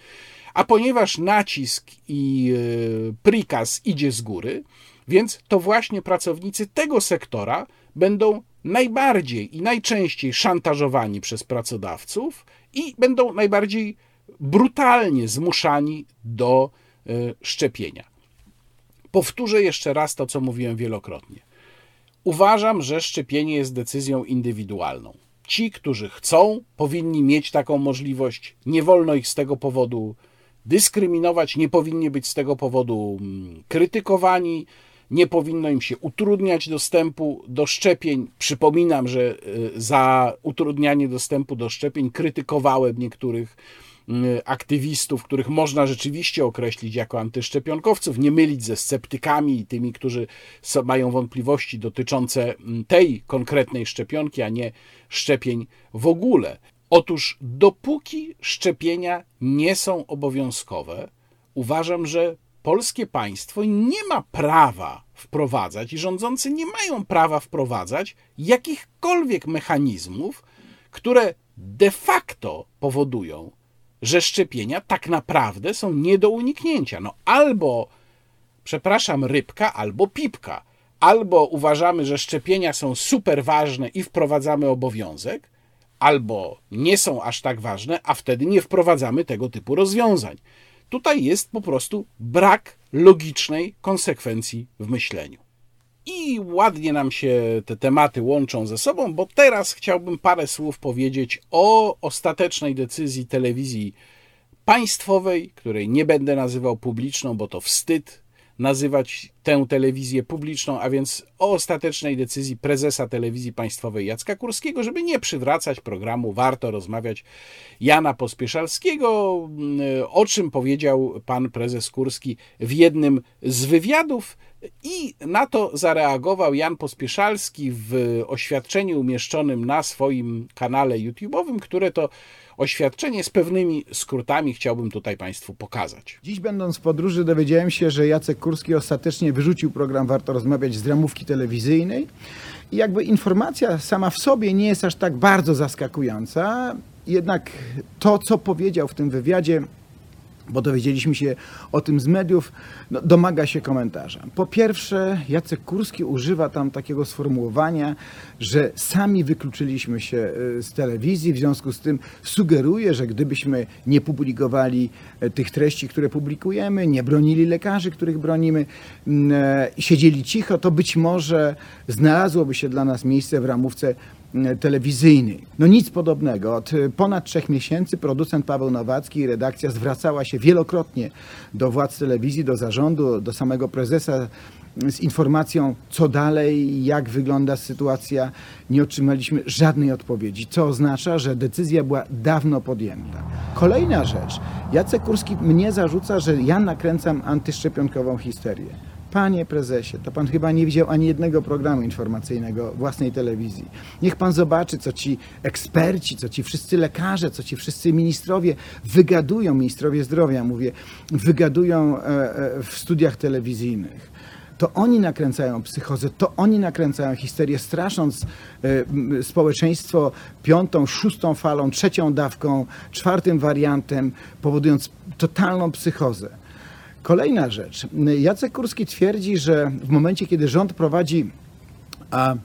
a ponieważ nacisk i e, prikaz idzie z góry, więc to właśnie pracownicy tego sektora będą najbardziej i najczęściej szantażowani przez pracodawców i będą najbardziej brutalnie zmuszani do e, szczepienia. Powtórzę jeszcze raz to, co mówiłem wielokrotnie. Uważam, że szczepienie jest decyzją indywidualną. Ci, którzy chcą, powinni mieć taką możliwość. Nie wolno ich z tego powodu dyskryminować, nie powinni być z tego powodu mm, krytykowani, nie powinno im się utrudniać dostępu do szczepień. Przypominam, że y, za utrudnianie dostępu do szczepień krytykowałem niektórych Y, aktywistów, których można rzeczywiście określić jako antyszczepionkowców, nie mylić ze sceptykami i tymi, którzy mają wątpliwości dotyczące mm, tej konkretnej szczepionki, a nie szczepień w ogóle. Otóż dopóki szczepienia nie są obowiązkowe, uważam, że polskie państwo nie ma prawa wprowadzać i rządzący nie mają prawa wprowadzać jakichkolwiek mechanizmów, które de facto powodują, że szczepienia tak naprawdę są nie do uniknięcia. No albo, przepraszam, rybka, albo pipka. Albo uważamy, że szczepienia są super ważne i wprowadzamy obowiązek, albo nie są aż tak ważne, a wtedy nie wprowadzamy tego typu rozwiązań. Tutaj jest po prostu brak logicznej konsekwencji w myśleniu. I ładnie nam się te tematy łączą ze sobą, bo teraz chciałbym parę słów powiedzieć o ostatecznej decyzji telewizji państwowej, której nie będę nazywał publiczną, bo to wstyd nazywać tę telewizję publiczną, a więc o ostatecznej decyzji prezesa telewizji państwowej Jacka Kurskiego, żeby nie przywracać programu Warto rozmawiać Jana Pospieszalskiego, o czym powiedział pan prezes Kurski w jednym z wywiadów. I na to zareagował Jan Pospieszalski w oświadczeniu umieszczonym na swoim kanale YouTube'owym, które to oświadczenie z pewnymi skrótami chciałbym tutaj Państwu pokazać. Dziś będąc w podróży dowiedziałem się, że Jacek Kurski ostatecznie wyrzucił program Warto Rozmawiać z ramówki telewizyjnej. I jakby informacja sama w sobie nie jest aż tak bardzo zaskakująca, jednak to, co powiedział w tym wywiadzie, bo dowiedzieliśmy się o tym z mediów, no, domaga się komentarza. Po pierwsze, Jacek Kurski używa tam takiego sformułowania, że sami wykluczyliśmy się e, z telewizji, w związku z tym sugeruje, że gdybyśmy nie publikowali e, tych treści, które publikujemy, nie bronili lekarzy, których bronimy, e, siedzieli cicho, to być może znalazłoby się dla nas miejsce w ramówce telewizyjny. No nic podobnego. Od ponad trzech miesięcy producent Paweł Nowacki i redakcja zwracała się wielokrotnie do władz telewizji, do zarządu, do samego prezesa z informacją, co dalej, jak wygląda sytuacja. Nie otrzymaliśmy żadnej odpowiedzi, co oznacza, że decyzja była dawno podjęta. Kolejna rzecz. Jacek Kurski mnie zarzuca, że ja nakręcam antyszczepionkową histerię. Panie prezesie, to pan chyba nie widział ani jednego programu informacyjnego własnej telewizji. Niech pan zobaczy, co ci eksperci, co ci wszyscy lekarze, co ci wszyscy ministrowie wygadują, ministrowie zdrowia, mówię, wygadują e, e, w studiach telewizyjnych to oni nakręcają psychozę, to oni nakręcają histerię, strasząc y, społeczeństwo piątą, szóstą falą, trzecią dawką, czwartym wariantem, powodując totalną psychozę. Kolejna rzecz. Jacek Kurski twierdzi, że w momencie, kiedy rząd prowadzi a,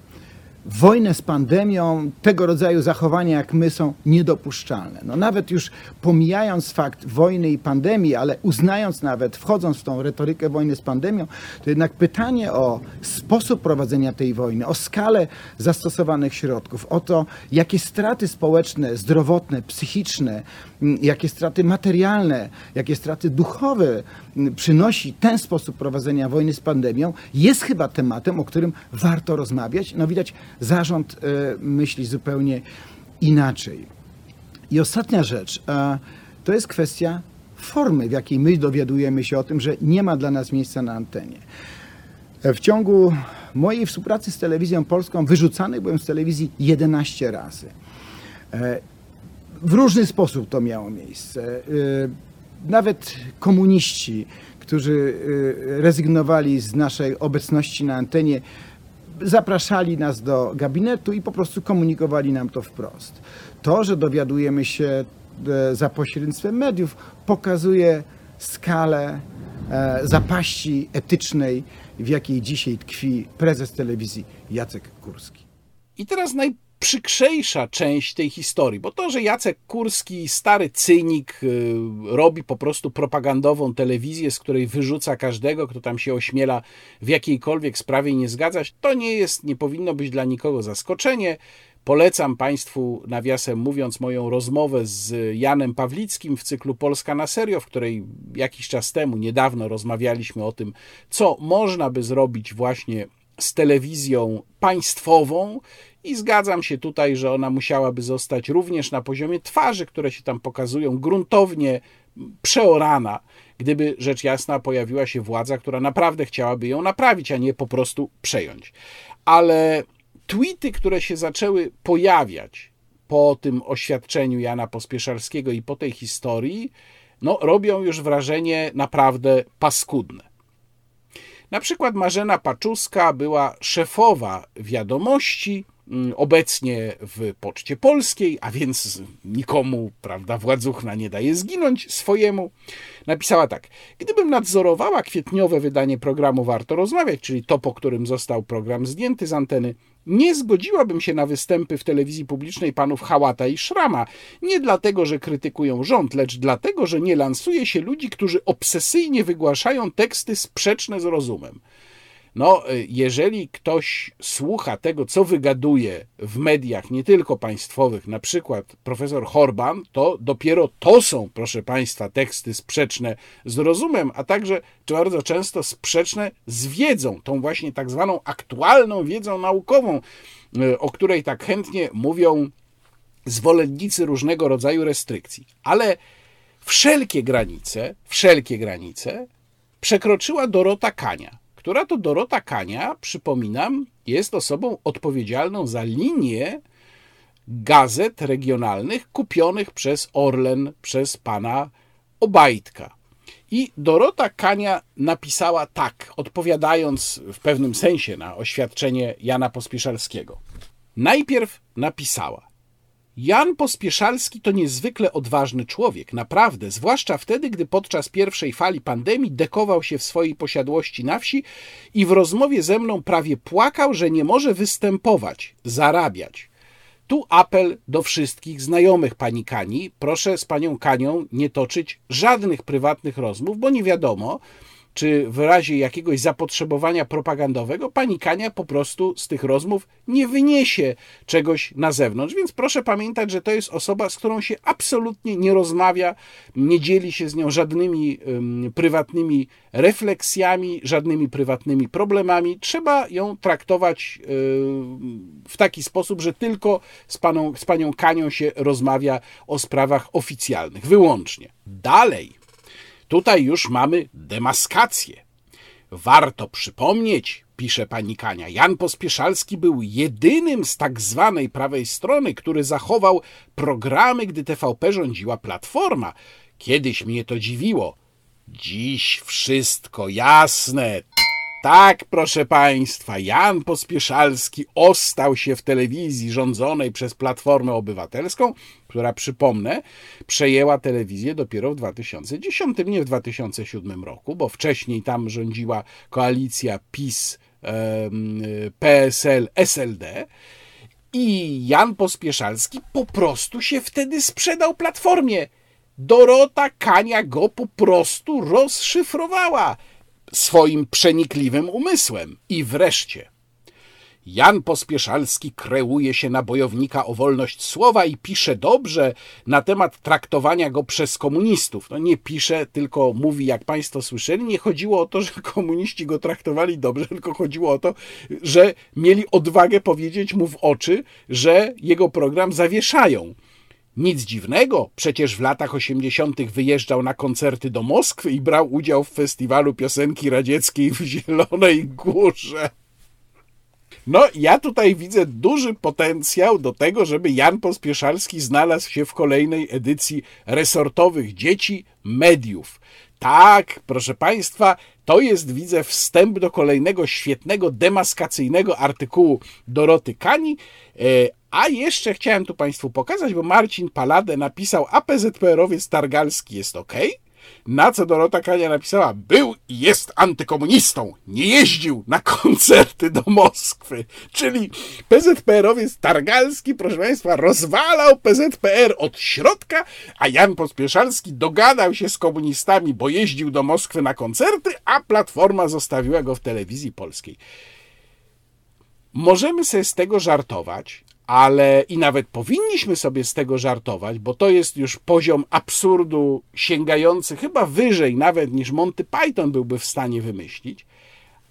wojnę z pandemią, tego rodzaju zachowania jak my są niedopuszczalne. No nawet już pomijając fakt wojny i pandemii, ale uznając nawet, wchodząc w tą retorykę wojny z pandemią, to jednak pytanie o sposób prowadzenia tej wojny, o skalę zastosowanych środków, o to, jakie straty społeczne, zdrowotne, psychiczne, jakie straty materialne, jakie straty duchowe przynosi ten sposób prowadzenia wojny z pandemią, jest chyba tematem, o którym warto rozmawiać. No widać, zarząd e, myśli zupełnie inaczej. I ostatnia rzecz, to jest kwestia formy, w jakiej my dowiadujemy się o tym, że nie ma dla nas miejsca na antenie. E, w ciągu mojej współpracy z telewizją polską wyrzucany byłem z telewizji 11 razy. W różny sposób to miało miejsce. Nawet komuniści, którzy rezygnowali z naszej obecności na antenie, zapraszali nas do gabinetu i po prostu komunikowali nam to wprost. To, że dowiadujemy się e, za pośrednictwem mediów, pokazuje skalę e, zapaści etycznej, w jakiej dzisiaj tkwi prezes telewizji Jacek Kurski. I teraz naj przykrzejsza część tej historii, bo to, że Jacek Kurski, stary cynik, y, robi po prostu propagandową telewizję, z której wyrzuca każdego, kto tam się ośmiela w jakiejkolwiek sprawie nie zgadzać, to nie jest, nie powinno być dla nikogo zaskoczenie. Polecam Państwu, nawiasem mówiąc, moją rozmowę z Janem Pawlickim w cyklu Polska na serio, w której jakiś czas temu, niedawno rozmawialiśmy o tym, co można by zrobić właśnie z telewizją państwową i zgadzam się tutaj, że ona musiałaby zostać również na poziomie twarzy, które się tam pokazują, gruntownie przeorana, gdyby rzecz jasna pojawiła się władza, która naprawdę chciałaby ją naprawić, a nie po prostu przejąć. Ale tweety, które się zaczęły pojawiać po tym oświadczeniu Jana Pospieszalskiego i po tej historii, no, robią już wrażenie naprawdę paskudne. Na przykład Marzena Paczuska była szefowa wiadomości, mm, obecnie w Poczcie Polskiej, a więc nikomu, prawda, władzuchna nie daje zginąć swojemu. Napisała tak: Gdybym nadzorowała kwietniowe wydanie programu Warto Rozmawiać, czyli to, po którym został program zdjęty z anteny, nie zgodziłabym się na występy w telewizji publicznej panów Hałata i Szrama. Nie dlatego, że krytykują rząd, lecz dlatego, że nie lansuje się ludzi, którzy obsesyjnie wygłaszają teksty sprzeczne z rozumem. No, y, jeżeli ktoś słucha tego, co wygaduje w mediach, nie tylko państwowych, na przykład profesor Horban, to dopiero to są, proszę Państwa, teksty sprzeczne z rozumem, a także bardzo często sprzeczne z wiedzą, tą właśnie tak zwaną aktualną wiedzą naukową, y, o której tak chętnie mówią zwolennicy różnego rodzaju restrykcji. Ale wszelkie granice, wszelkie granice przekroczyła Dorota Kania która to Dorota Kania, przypominam, jest osobą odpowiedzialną za linię gazet regionalnych kupionych przez Orlen, przez pana Obajtka. I Dorota Kania napisała tak, odpowiadając w pewnym sensie na oświadczenie Jana Pospieszalskiego. Najpierw napisała: Jan Pospieszalski to niezwykle odważny człowiek, naprawdę, zwłaszcza wtedy, gdy podczas pierwszej fali pandemii dekował się w swojej posiadłości na wsi i w rozmowie ze mną prawie płakał, że nie może występować, zarabiać. Tu apel do wszystkich znajomych pani Kani. Proszę z panią Kanią nie toczyć żadnych prywatnych rozmów, bo nie wiadomo, czy w razie jakiegoś zapotrzebowania propagandowego, pani Kania po prostu z tych rozmów nie wyniesie czegoś na zewnątrz. Więc proszę pamiętać, że to jest osoba, z którą się absolutnie nie rozmawia, nie dzieli się z nią żadnymi um, prywatnymi refleksjami, żadnymi prywatnymi problemami. Trzeba ją traktować w taki sposób, że tylko z, paną, z panią Kanią się rozmawia o sprawach oficjalnych, wyłącznie. Dalej, tutaj już mamy demaskację. Warto przypomnieć, pisze pani Kania, Jan Pospieszalski był jedynym z tak zwanej prawej strony, który zachował programy, gdy TVP rządziła Platforma. Kiedyś mnie to dziwiło. Dziś wszystko jasne. Tak, proszę Państwa, Jan Pospieszalski ostał się w telewizji rządzonej przez Platformę Obywatelską, która, przypomnę, przejęła telewizję dopiero w 2010, nie w 2007 roku, bo wcześniej tam rządziła koalicja PiS, PSL, SLD. I Jan Pospieszalski po prostu się wtedy sprzedał Platformie. Dorota Kania go po prostu rozszyfrowała swoim przenikliwym umysłem. I wreszcie, Jan Pospieszalski kreuje się na bojownika o wolność słowa i pisze dobrze na temat traktowania go przez komunistów. No nie pisze, tylko mówi, jak Państwo słyszeli. Nie chodziło o to, że komuniści go traktowali dobrze, tylko chodziło o to, że mieli odwagę powiedzieć mu w oczy, że jego program zawieszają. Nic dziwnego, przecież w latach 80. wyjeżdżał na koncerty do Moskwy i brał udział w festiwalu piosenki radzieckiej w Zielonej Górze. No, ja tutaj widzę duży potencjał do tego, żeby Jan Pospieszalski znalazł się w kolejnej edycji resortowych dzieci mediów. Tak, proszę Państwa, to jest, widzę, wstęp do kolejnego świetnego, demaskacyjnego artykułu Doroty Kani, e, a jeszcze chciałem tu Państwu pokazać, bo Marcin Paladę napisał, a PZPR-owiec Targalski jest ok. Na co Dorota Kania napisała, był i jest antykomunistą, nie jeździł na koncerty do Moskwy. Czyli PZPR-owiec Targalski, proszę Państwa, rozwalał PZPR od środka, a Jan Pospieszalski dogadał się z komunistami, bo jeździł do Moskwy na koncerty, a Platforma zostawiła go w telewizji polskiej. Możemy sobie z tego żartować, ale i nawet powinniśmy sobie z tego żartować, bo to jest już poziom absurdu sięgający chyba wyżej nawet niż Monty Python byłby w stanie wymyślić.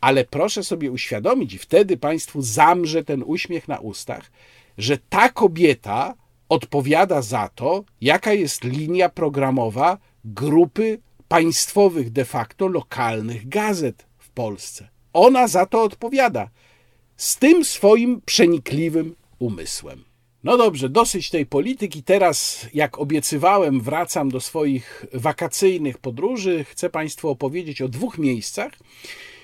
Ale proszę sobie uświadomić, i wtedy Państwu zamrze ten uśmiech na ustach, że ta kobieta odpowiada za to, jaka jest linia programowa grupy państwowych, de facto lokalnych gazet w Polsce. Ona za to odpowiada. Z tym swoim przenikliwym umysłem. No dobrze, dosyć tej polityki. Teraz, jak obiecywałem, wracam do swoich wakacyjnych podróży. Chcę Państwu opowiedzieć o dwóch miejscach.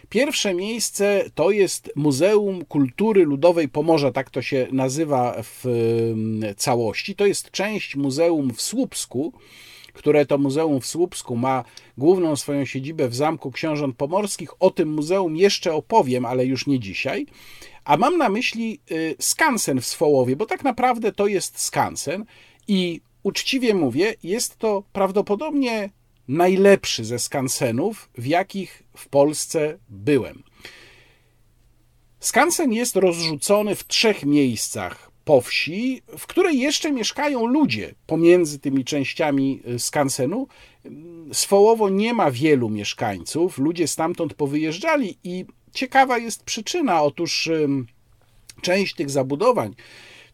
Pierwsze miejsce to jest Muzeum Kultury Ludowej Pomorza, tak to się nazywa w mm, całości. To jest część muzeum w Słupsku, które to muzeum w Słupsku ma główną swoją siedzibę w Zamku Książąt Pomorskich. O tym muzeum jeszcze opowiem, ale już nie dzisiaj. A mam na myśli y, skansen w Swołowie, bo tak naprawdę to jest skansen i uczciwie mówię, jest to prawdopodobnie najlepszy ze skansenów, w jakich w Polsce byłem. Skansen jest rozrzucony w trzech miejscach po wsi, w której jeszcze mieszkają ludzie pomiędzy tymi częściami y, skansenu. Swołowo nie ma wielu mieszkańców, ludzie stamtąd powyjeżdżali i Ciekawa jest przyczyna. Otóż część tych zabudowań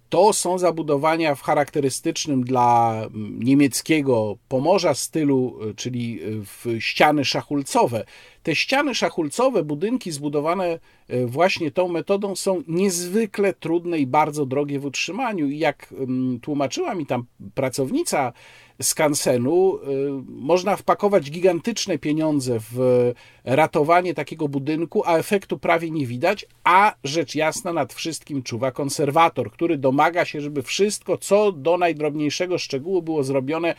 to są zabudowania w charakterystycznym dla niemieckiego Pomorza stylu, y, czyli y, w ściany szachulcowe. Te ściany szachulcowe, budynki zbudowane y, właśnie tą metodą są niezwykle trudne i bardzo drogie w utrzymaniu. I jak tłumaczyła mi tam pracownica skansenu y, można wpakować gigantyczne pieniądze w ratowanie takiego budynku, a efektu prawie nie widać, a rzecz jasna nad wszystkim czuwa konserwator, który domaga się, żeby wszystko, co do najdrobniejszego szczegółu było zrobione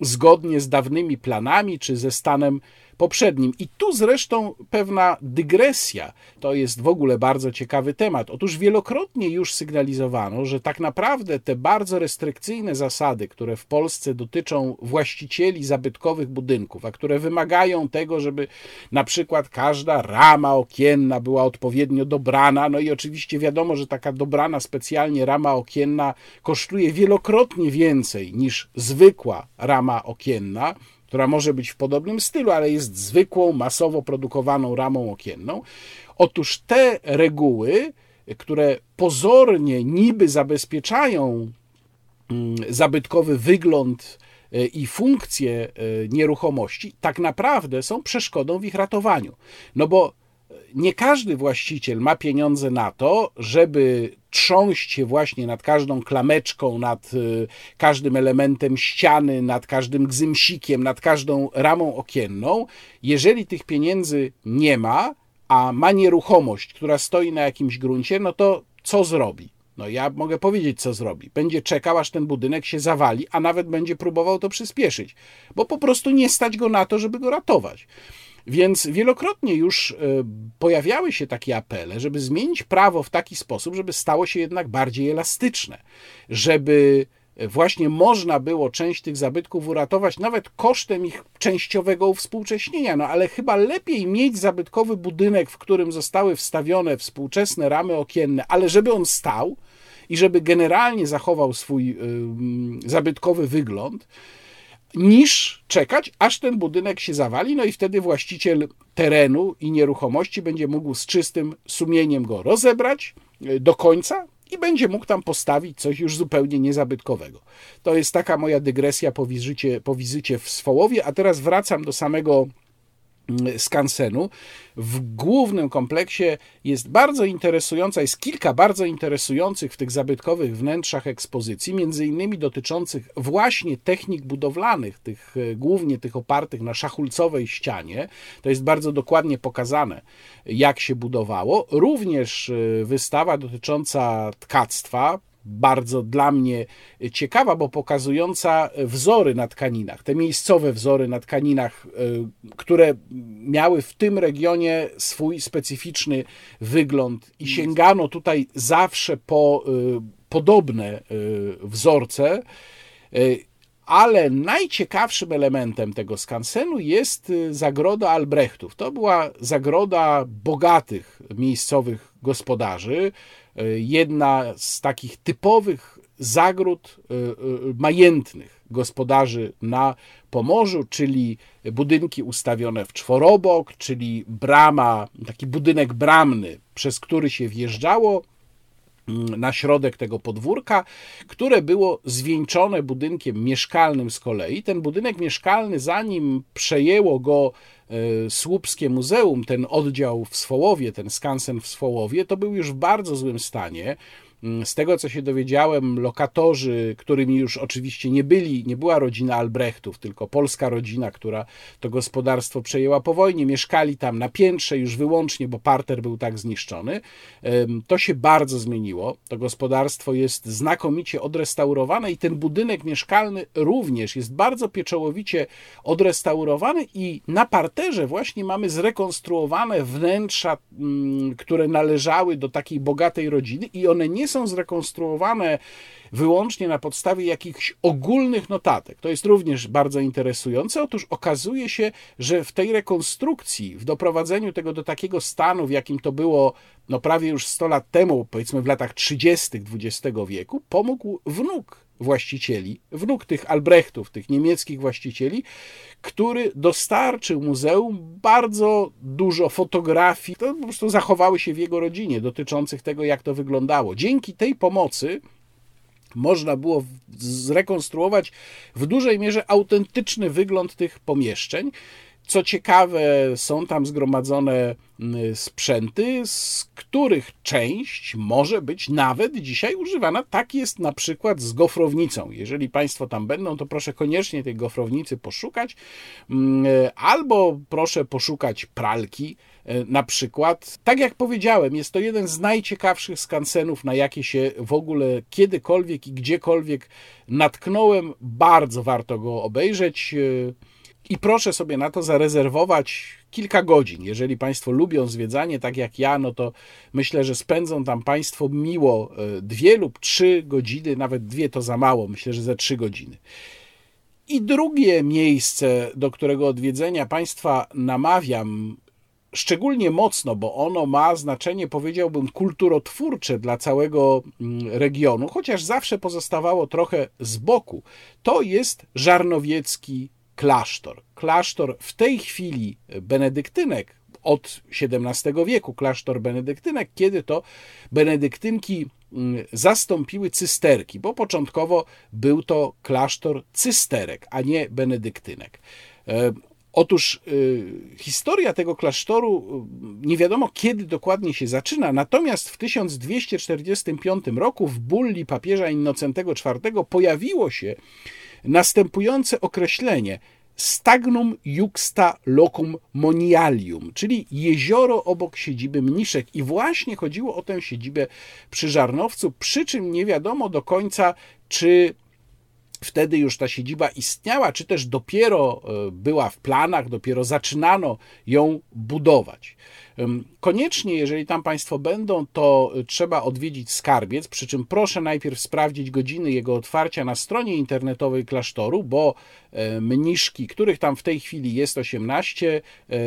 zgodnie z dawnymi planami czy ze stanem poprzednim. I tu zresztą pewna dygresja. To jest w ogóle bardzo ciekawy temat. Otóż wielokrotnie już sygnalizowano, że tak naprawdę te bardzo restrykcyjne zasady, które w Polsce dotyczą właścicieli zabytkowych budynków, a które wymagają tego, żeby na przykład każda rama okienna była odpowiednio dobrana, no i oczywiście wiadomo, że taka dobrana specjalnie rama okienna kosztuje wielokrotnie więcej niż zwykła rama okienna, która może być w podobnym stylu, ale jest zwykłą, masowo produkowaną ramą okienną. Otóż te reguły, które pozornie niby zabezpieczają mm, zabytkowy wygląd e, i funkcje e, nieruchomości, tak naprawdę są przeszkodą w ich ratowaniu. No bo nie każdy właściciel ma pieniądze na to, żeby trząść się właśnie nad każdą klameczką, nad y, każdym elementem ściany, nad każdym gzymsikiem, nad każdą ramą okienną. Jeżeli tych pieniędzy nie ma, a ma nieruchomość, która stoi na jakimś gruncie, no to co zrobi? No ja mogę powiedzieć, co zrobi. Będzie czekał, aż ten budynek się zawali, a nawet będzie próbował to przyspieszyć, bo po prostu nie stać go na to, żeby go ratować. Więc wielokrotnie już e, pojawiały się takie apele, żeby zmienić prawo w taki sposób, żeby stało się jednak bardziej elastyczne, żeby właśnie można było część tych zabytków uratować nawet kosztem ich częściowego uwspółcześnienia. No ale chyba lepiej mieć zabytkowy budynek, w którym zostały wstawione współczesne ramy okienne, ale żeby on stał i żeby generalnie zachował swój yy, zabytkowy wygląd, niż czekać, aż ten budynek się zawali, no i wtedy właściciel terenu i nieruchomości będzie mógł z czystym sumieniem go rozebrać e, do końca i będzie mógł tam postawić coś już zupełnie niezabytkowego. To jest taka moja dygresja po wizycie, po wizycie w Swołowie, a teraz wracam do samego skansenu. W głównym kompleksie jest bardzo interesująca, jest kilka bardzo interesujących w tych zabytkowych wnętrzach ekspozycji, między innymi dotyczących właśnie technik budowlanych, tych, e, głównie tych opartych na szachulcowej ścianie. To jest bardzo dokładnie pokazane, jak się budowało. Również e, wystawa dotycząca tkactwa, bardzo dla mnie ciekawa, bo pokazująca wzory na tkaninach, te miejscowe wzory na tkaninach, e, które miały w tym regionie swój specyficzny wygląd i sięgano tutaj zawsze po e, podobne e, wzorce. Ale najciekawszym elementem tego skansenu jest zagroda Albrechtów. To była zagroda bogatych miejscowych gospodarzy, jedna z takich typowych zagród e, e, majętnych gospodarzy na Pomorzu, czyli budynki ustawione w czworobok, czyli brama, taki budynek bramny, przez który się wjeżdżało na środek tego podwórka, które było zwieńczone budynkiem mieszkalnym z kolei. Ten budynek mieszkalny, zanim przejęło go E, Słupskie Muzeum, ten oddział w Swołowie, ten skansen w Swołowie, to był już w bardzo złym stanie. Mm, z tego, co się dowiedziałem, lokatorzy, którymi już oczywiście nie byli, nie była rodzina Albrechtów, tylko polska rodzina, która to gospodarstwo przejęła po wojnie, mieszkali tam na piętrze już wyłącznie, bo parter był tak zniszczony. To się bardzo zmieniło. To gospodarstwo jest znakomicie odrestaurowane i ten budynek mieszkalny również jest bardzo pieczołowicie odrestaurowany i na parterze właśnie mamy zrekonstruowane wnętrza, mm, które należały do takiej bogatej rodziny i one nie są zrekonstruowane wyłącznie na podstawie jakichś ogólnych notatek. To jest również bardzo interesujące. Otóż okazuje się, że w tej rekonstrukcji, w doprowadzeniu tego do takiego stanu, w jakim to było no prawie już 100 lat temu, powiedzmy w latach 30. XX wieku, pomógł wnuk właścicieli, wnuk tych Albrechtów, tych niemieckich właścicieli, który dostarczył muzeum bardzo dużo fotografii, to po prostu zachowały się w jego rodzinie, dotyczących tego, jak to wyglądało. Dzięki tej pomocy można było zrekonstruować w dużej mierze autentyczny wygląd tych pomieszczeń. Co ciekawe, są tam zgromadzone mm, sprzęty, z których część może być nawet dzisiaj używana. Tak jest na przykład z gofrownicą. Jeżeli Państwo tam będą, to proszę koniecznie tej gofrownicy poszukać, mm, albo proszę poszukać pralki. E, na przykład, tak jak powiedziałem, jest to jeden z najciekawszych skansenów, na jakie się w ogóle kiedykolwiek i gdziekolwiek natknąłem. Bardzo warto go obejrzeć. I proszę sobie na to zarezerwować kilka godzin. Jeżeli Państwo lubią zwiedzanie, tak jak ja, no to myślę, że spędzą tam Państwo miło e, dwie lub trzy godziny, nawet dwie to za mało, myślę, że ze trzy godziny. I drugie miejsce, do którego odwiedzenia Państwa namawiam, szczególnie mocno, bo ono ma znaczenie, powiedziałbym, kulturotwórcze dla całego mm, regionu, chociaż zawsze pozostawało trochę z boku, to jest Żarnowiecki klasztor. Klasztor w tej chwili benedyktynek od XVII wieku, klasztor benedyktynek, kiedy to benedyktynki mm, zastąpiły cysterki, bo początkowo był to klasztor cysterek, a nie benedyktynek. E, otóż y, historia tego klasztoru y, nie wiadomo kiedy dokładnie się zaczyna, natomiast w 1245 roku w bulli papieża Innocentego IV pojawiło się następujące określenie stagnum juxta locum monialium, czyli jezioro obok siedziby mniszek. I właśnie chodziło o tę siedzibę przy Żarnowcu, przy czym nie wiadomo do końca, czy wtedy już ta siedziba istniała, czy też dopiero e, była w planach, dopiero zaczynano ją budować. Koniecznie, jeżeli tam Państwo będą, to trzeba odwiedzić skarbiec, przy czym proszę najpierw sprawdzić godziny jego otwarcia na stronie internetowej klasztoru, bo mniszki, których tam w tej chwili jest 18, e,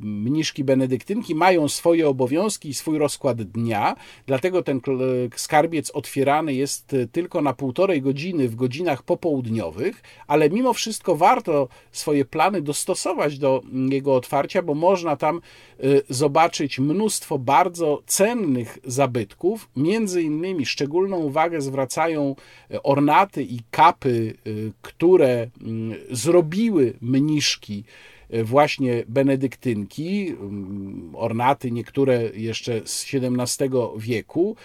mniszki benedyktynki mają swoje obowiązki i swój rozkład dnia, dlatego ten skarbiec otwierany jest tylko na półtorej godziny w godzinach popołudniowych, ale mimo wszystko warto swoje plany dostosować do jego otwarcia, bo można tam zobaczyć mnóstwo bardzo cennych zabytków. Między innymi szczególną uwagę zwracają y, ornaty i kapy, y, które zrobiły mniszki właśnie benedyktynki, ornaty niektóre jeszcze z XVII wieku,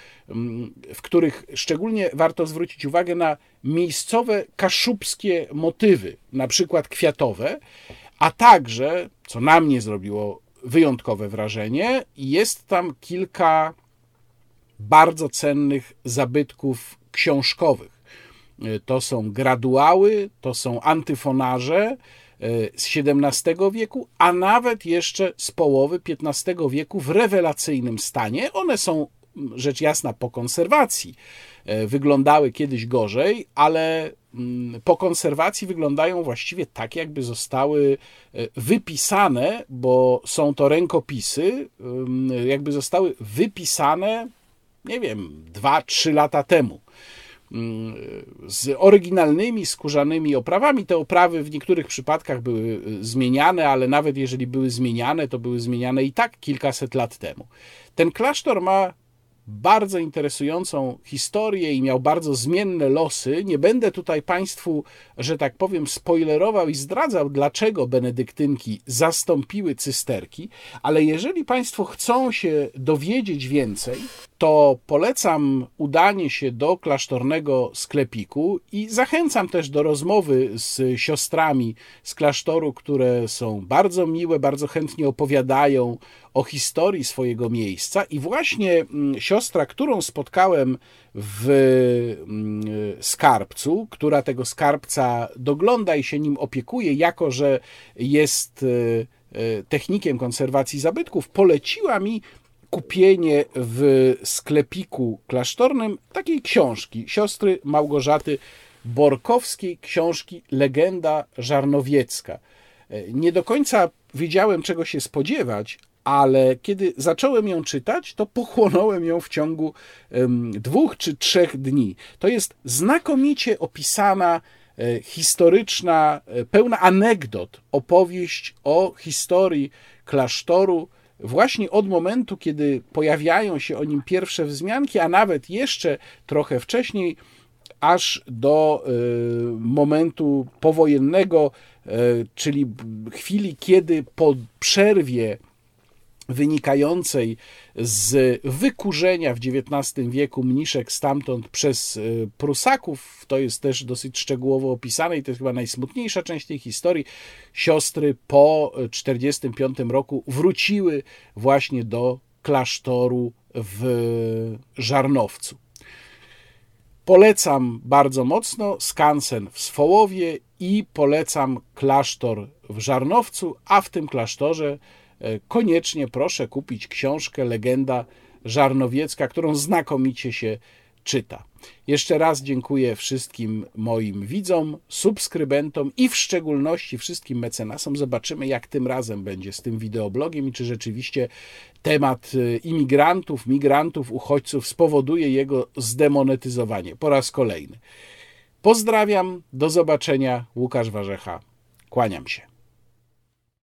w których szczególnie warto zwrócić uwagę na miejscowe kaszubskie motywy, na przykład kwiatowe, a także, co na mnie zrobiło wyjątkowe wrażenie. Jest tam kilka bardzo cennych zabytków książkowych. To są graduały, to są antyfonarze e, z XVII wieku, a nawet jeszcze z połowy XV wieku w rewelacyjnym stanie. One są rzecz jasna po konserwacji. E, wyglądały kiedyś gorzej, ale po konserwacji wyglądają właściwie tak, jakby zostały e, wypisane, bo są to rękopisy, mm, jakby zostały wypisane, nie wiem, 2-3 lata temu mm, z oryginalnymi skórzanymi oprawami. Te oprawy w niektórych przypadkach były e, zmieniane, ale nawet jeżeli były zmieniane, to były zmieniane i tak kilkaset lat temu. Ten klasztor ma bardzo interesującą historię i miał bardzo zmienne losy. Nie będę tutaj Państwu, że tak powiem, spoilerował i zdradzał, dlaczego benedyktynki zastąpiły cysterki, ale jeżeli Państwo chcą się dowiedzieć więcej, to polecam udanie się do klasztornego sklepiku i zachęcam też do rozmowy z siostrami z klasztoru, które są bardzo miłe, bardzo chętnie opowiadają o historii swojego miejsca. I właśnie mm, siostra, którą spotkałem w mm, skarbcu, która tego skarbca dogląda i się nim opiekuje, jako że jest e, e, technikiem konserwacji zabytków, poleciła mi kupienie w sklepiku klasztornym takiej książki siostry Małgorzaty Borkowskiej, książki Legenda Żarnowiecka. E, nie do końca wiedziałem, czego się spodziewać, ale kiedy zacząłem ją czytać, to pochłonąłem ją w ciągu dwóch czy trzech dni. To jest znakomicie opisana e, historyczna, e, pełna anegdot, opowieść o historii klasztoru, właśnie od momentu, kiedy pojawiają się o nim pierwsze wzmianki, a nawet jeszcze trochę wcześniej, aż do y, momentu powojennego, y, czyli chwili, kiedy po przerwie wynikającej z wykurzenia w XIX wieku mniszek stamtąd przez e, Prusaków. To jest też dosyć szczegółowo opisane i to jest chyba najsmutniejsza część tej historii. Siostry po 1945 roku wróciły właśnie do klasztoru w Żarnowcu. Polecam bardzo mocno skansen w Swołowie i polecam klasztor w Żarnowcu, a w tym klasztorze e, koniecznie proszę kupić książkę Legenda Żarnowiecka, którą znakomicie się czyta. Jeszcze raz dziękuję wszystkim moim widzom, subskrybentom i w szczególności wszystkim mecenasom. Zobaczymy, jak tym razem będzie z tym wideoblogiem i czy rzeczywiście temat y, imigrantów, migrantów, uchodźców spowoduje jego zdemonetyzowanie po raz kolejny. Pozdrawiam, do zobaczenia. Łukasz Warzecha, kłaniam się.